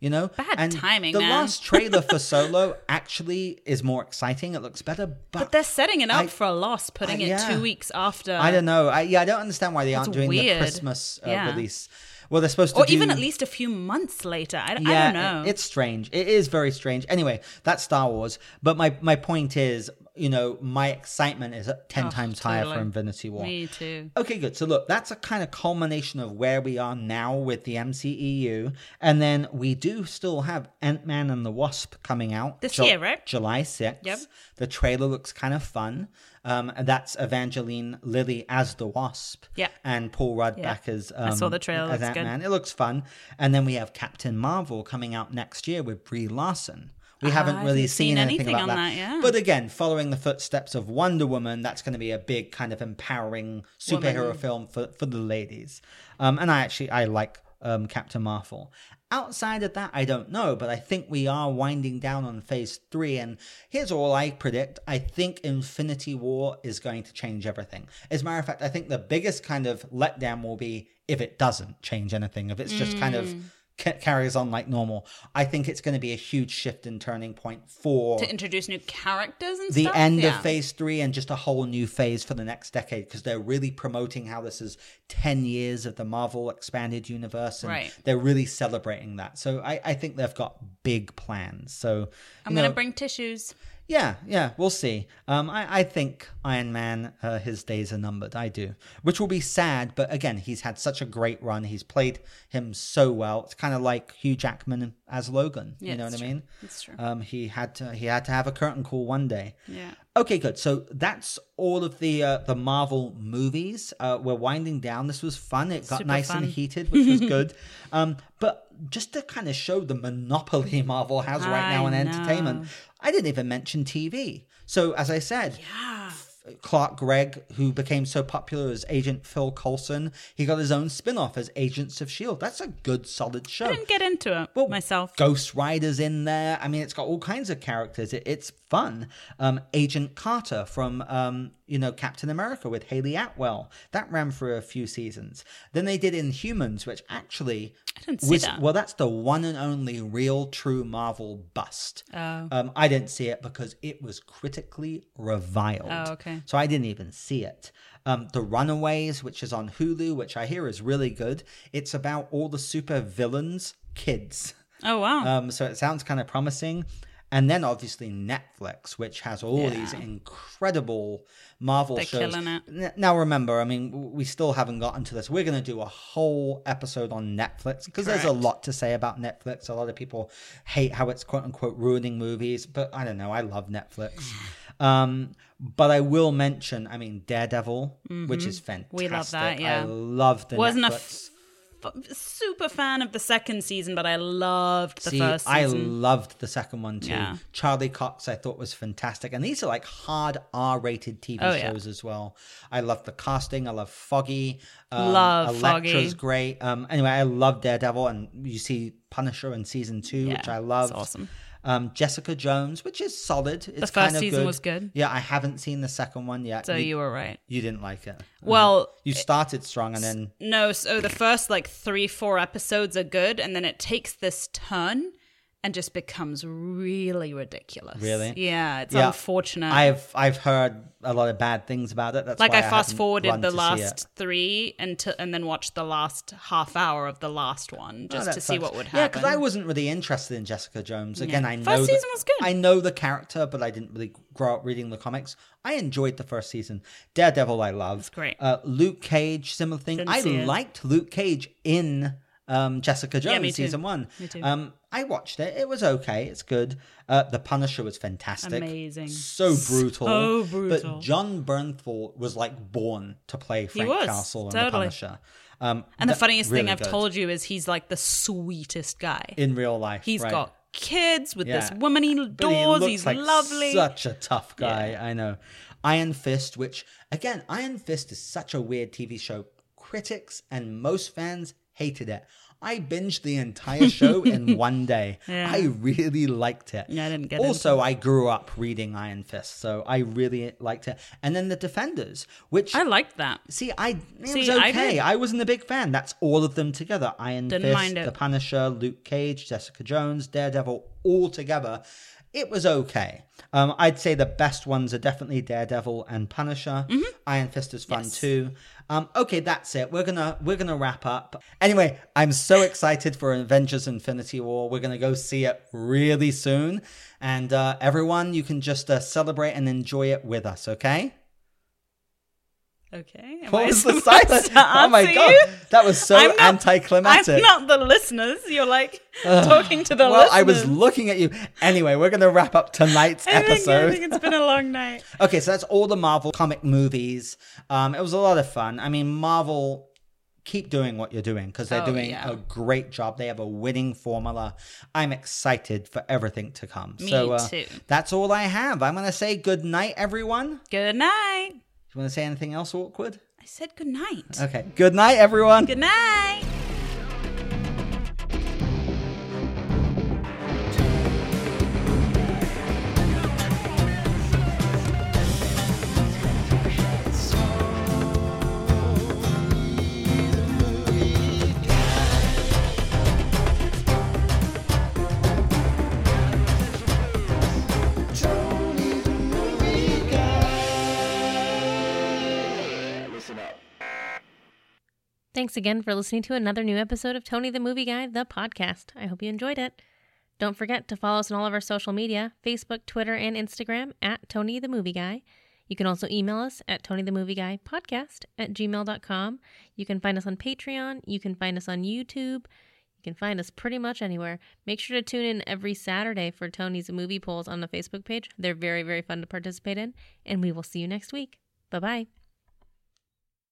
B: You know,
C: Bad
B: and
C: timing,
B: The
C: man.
B: last trailer for Solo actually is more exciting. It looks better, but,
C: But they're setting it up
B: I-
C: for a loss, putting
B: I-
C: it two weeks after.
B: I don't know. I, yeah, I don't understand why they aren't
C: That's
B: doing the. Christmas uh,
C: Yeah.
B: release. Well, they're supposed to
C: Or
B: do...
C: even at least a few months later. I, I don't know.
B: it- it's strange. It is very strange. Anyway, that's Star Wars. But my my point is, you know, my excitement is ten
C: Oh,
B: times higher for. Infinity War.
C: Me too.
B: Okay, good. So look, that's a kind of culmination of where we are now with the MCEU, and then we do still have Ant Man and the Wasp coming out
C: This year, right?
B: July sixth.
C: Yep.
B: The trailer looks kind of fun. Um, that's Evangeline Lilly as the Wasp.
C: Yeah.
B: And Paul Rudd
C: Yeah.
B: back as um,
C: saw the trailer,
B: as Ant. Man. It looks fun. And then we have Captain Marvel coming out next year with Brie Larson. We haven't really seen,
C: seen
B: anything,
C: anything
B: about that.
C: that, yeah.
B: But again, following the footsteps of Wonder Woman, that's going to be a big kind of empowering superhero
C: Woman.
B: film for, for the ladies. Um, and I actually I like um, Captain Marvel. Outside of that, I don't know, but I think we are winding down on phase three. And here's all I predict I think Infinity War is going to change everything. As a matter of fact, I think the biggest kind of letdown will be if it doesn't change anything, if it's just kind of ca- carries on like normal. I think it's going to be a huge shift and turning point for
C: To introduce new characters and
B: the
C: stuff.
B: end
C: Yeah.
B: of phase three and just a whole new phase for the next decade because they're really promoting how this is 10 years of the Marvel expanded universe and
C: Right.
B: they're really celebrating that. So I, I think they've got big plans. So,
C: I'm gonna bring tissues.
B: Yeah, yeah, we'll see. Um, I, I think Iron Man, uh, his days are numbered. I do, which will be sad. But again, he's had such a great run. He's played him so well. It's kind of like Hugh Jackman as Logan.
C: Yeah,
B: you know what
C: it's
B: I mean?
C: It's true.
B: Um, he had to he had to have a curtain call one day.
C: Yeah.
B: Okay, good. So that's all of the uh, the Marvel movies. Uh, we're winding down. This was fun. It got
C: Super
B: nice
C: fun.
B: and heated, which was good. Um, but just to kind of show the monopoly Marvel has right now
C: I
B: in entertainment,
C: know.
B: I didn't even mention TV. So as I said,
C: Yeah.
B: Clark Gregg, who became so popular as Agent Phil Coulson, he got his own spin-off as Agents of Shield. That's a good, solid show.
C: I didn't get into it
B: Well,
C: myself.
B: Ghost Rider's in there. I mean, it's got all kinds of characters. It, it's fun. Um, Agent Carter from, um, you know, Captain America with Hayley Atwell. That ran for a few seasons. Then they did Inhumans, which actually
C: I didn't see
B: was
C: that.
B: well. That's the one and only real, true Marvel bust.
C: Oh.
B: Um, I didn't see it because it was critically reviled.
C: Oh, okay.
B: So I didn't even see it. Um, the Runaways, which is on Hulu, which I hear is really good. It's about all the super villains' kids.
C: Oh wow.
B: Um, so it sounds kind of promising. And then obviously Netflix, which has all
C: Yeah.
B: these incredible Marvel
C: They're
B: shows. Now remember, I mean, we still haven't gotten to this. We're going to do a whole episode on Netflix because there's a lot to say about Netflix. A lot of people hate how it's quote unquote ruining movies, but I don't know. I love Netflix. Um, but I will mention, I mean, Daredevil, which is fantastic.
C: Mm-hmm. We love that, yeah.
B: I love the
C: Wasn't a
B: Netflix.
C: F- super fan of the second season, but I loved the
B: See,
C: first
B: I
C: season.
B: loved the second one too.
C: Yeah.
B: Charlie Cox, I thought was fantastic, and these are like hard R-rated TV
C: Oh, yeah.
B: shows as well. I love the casting. I love Foggy. Um,
C: Love
B: Elektra's
C: Foggy.
B: great. Um, anyway, I love Daredevil, and you see Punisher in season two, which I
C: it's
B: loved.
C: awesome.
B: Um, Jessica Jones, which is solid. It's
C: first
B: kind of
C: season
B: good.
C: was good.
B: Yeah, I haven't seen the second one yet.
C: so you were right.
B: you didn't like it.
C: Well,
B: You started strong, and then
C: no. So the first like three, four episodes are good, and then it takes this turn and just becomes really ridiculous.
B: Really?
C: Yeah, it's
B: Yeah,
C: unfortunate.
B: I've I've heard a lot of bad things about it. That's
C: like
B: why
C: I
B: haven't
C: fast forwarded the
B: to
C: last three and and then watched the last half hour of the last one just
B: that
C: to see what would happen.
B: Yeah, because I wasn't really interested in Jessica Jones. Again, I know
C: First
B: the-
C: season was good.
B: I know the character, but I didn't really grow up reading the comics. I enjoyed the first season. Daredevil, I love.
C: great.
B: Uh, Luke Cage, similar thing.
C: Didn't
B: I
C: see it.
B: liked Luke Cage in um, Jessica Jones
C: too.
B: season one.
C: Me too.
B: Um, I watched it. It was okay. It's good. Uh, the Punisher was fantastic.
C: Amazing.
B: So brutal.
C: So brutal.
B: But Jon Bernthal was like born to play Frank
C: was,
B: Castle and the. Punisher. Um,
C: and the
B: th-
C: funniest thing I've
B: good.
C: told you is he's like the sweetest guy.
B: in real life.
C: He's
B: right.
C: got kids with this woman he
B: But he
C: he's
B: like
C: lovely.
B: Such a tough guy. I know. Iron Fist, which again, Iron Fist is such a weird TV show. Critics and most fans hated it. I binged the entire show in one day.
C: Yeah.
B: I really liked it.
C: Yeah, I didn't get
B: Also, I grew up reading Iron Fist, so I really liked it. And then the Defenders, which
C: I liked that.
B: See, I it
C: See,
B: was okay.
C: did.
B: I, wasn't a big fan. That's all of them together. Iron
C: Didn't
B: Fist,
C: it.
B: The Punisher, Luke Cage, Jessica Jones, Daredevil, all together. It was okay. Um, I'd say the best ones are definitely Daredevil and Punisher. Iron Fist is fun
C: Mm-hmm. Yes.
B: too. Um, okay, that's it. We're gonna we're gonna wrap up. Anyway, I'm so excited for Avengers: Infinity War. We're gonna go see it really soon, and uh, everyone, you can just uh, celebrate and enjoy it with us. Okay.
C: Okay. Am
B: What
C: I
B: was the silence? Oh my god,
C: you?
B: that was so
C: I'm not-
B: anticlimactic.
C: I'm not the listeners. You're like talking to the listeners.
B: well,
C: listeners.
B: I was looking at you. Anyway, we're going to wrap up tonight's
C: I think, I think it's been a long night.
B: Okay, so that's all the Marvel comic movies. Um, it was a lot of fun. I mean, Marvel keep doing what you're doing because they're
C: Oh,
B: doing
C: yeah.
B: a great job. They have a winning formula. I'm excited for everything to come.
C: Me
B: so uh,
C: too.
B: that's all I have. I'm going to say good night, everyone.
C: Good night.
B: Do you want to say anything else awkward?
C: I said good night.
B: Okay. Good night, everyone.
C: Good night.
A: Thanks again for listening to another new episode of Tony the Movie Guy, the podcast. I hope you enjoyed it. Don't forget to follow us on all of our social media Facebook, Twitter, and Instagram at Tony the Movie Guy. You can also email us at Tony the Movie Guy podcast at gmail.com. You can find us on Patreon. You can find us on YouTube. You can find us pretty much anywhere. Make sure to tune in every Saturday for Tony's movie polls on the Facebook page. They're very, very fun to participate in. And we will see you next week. Bye bye.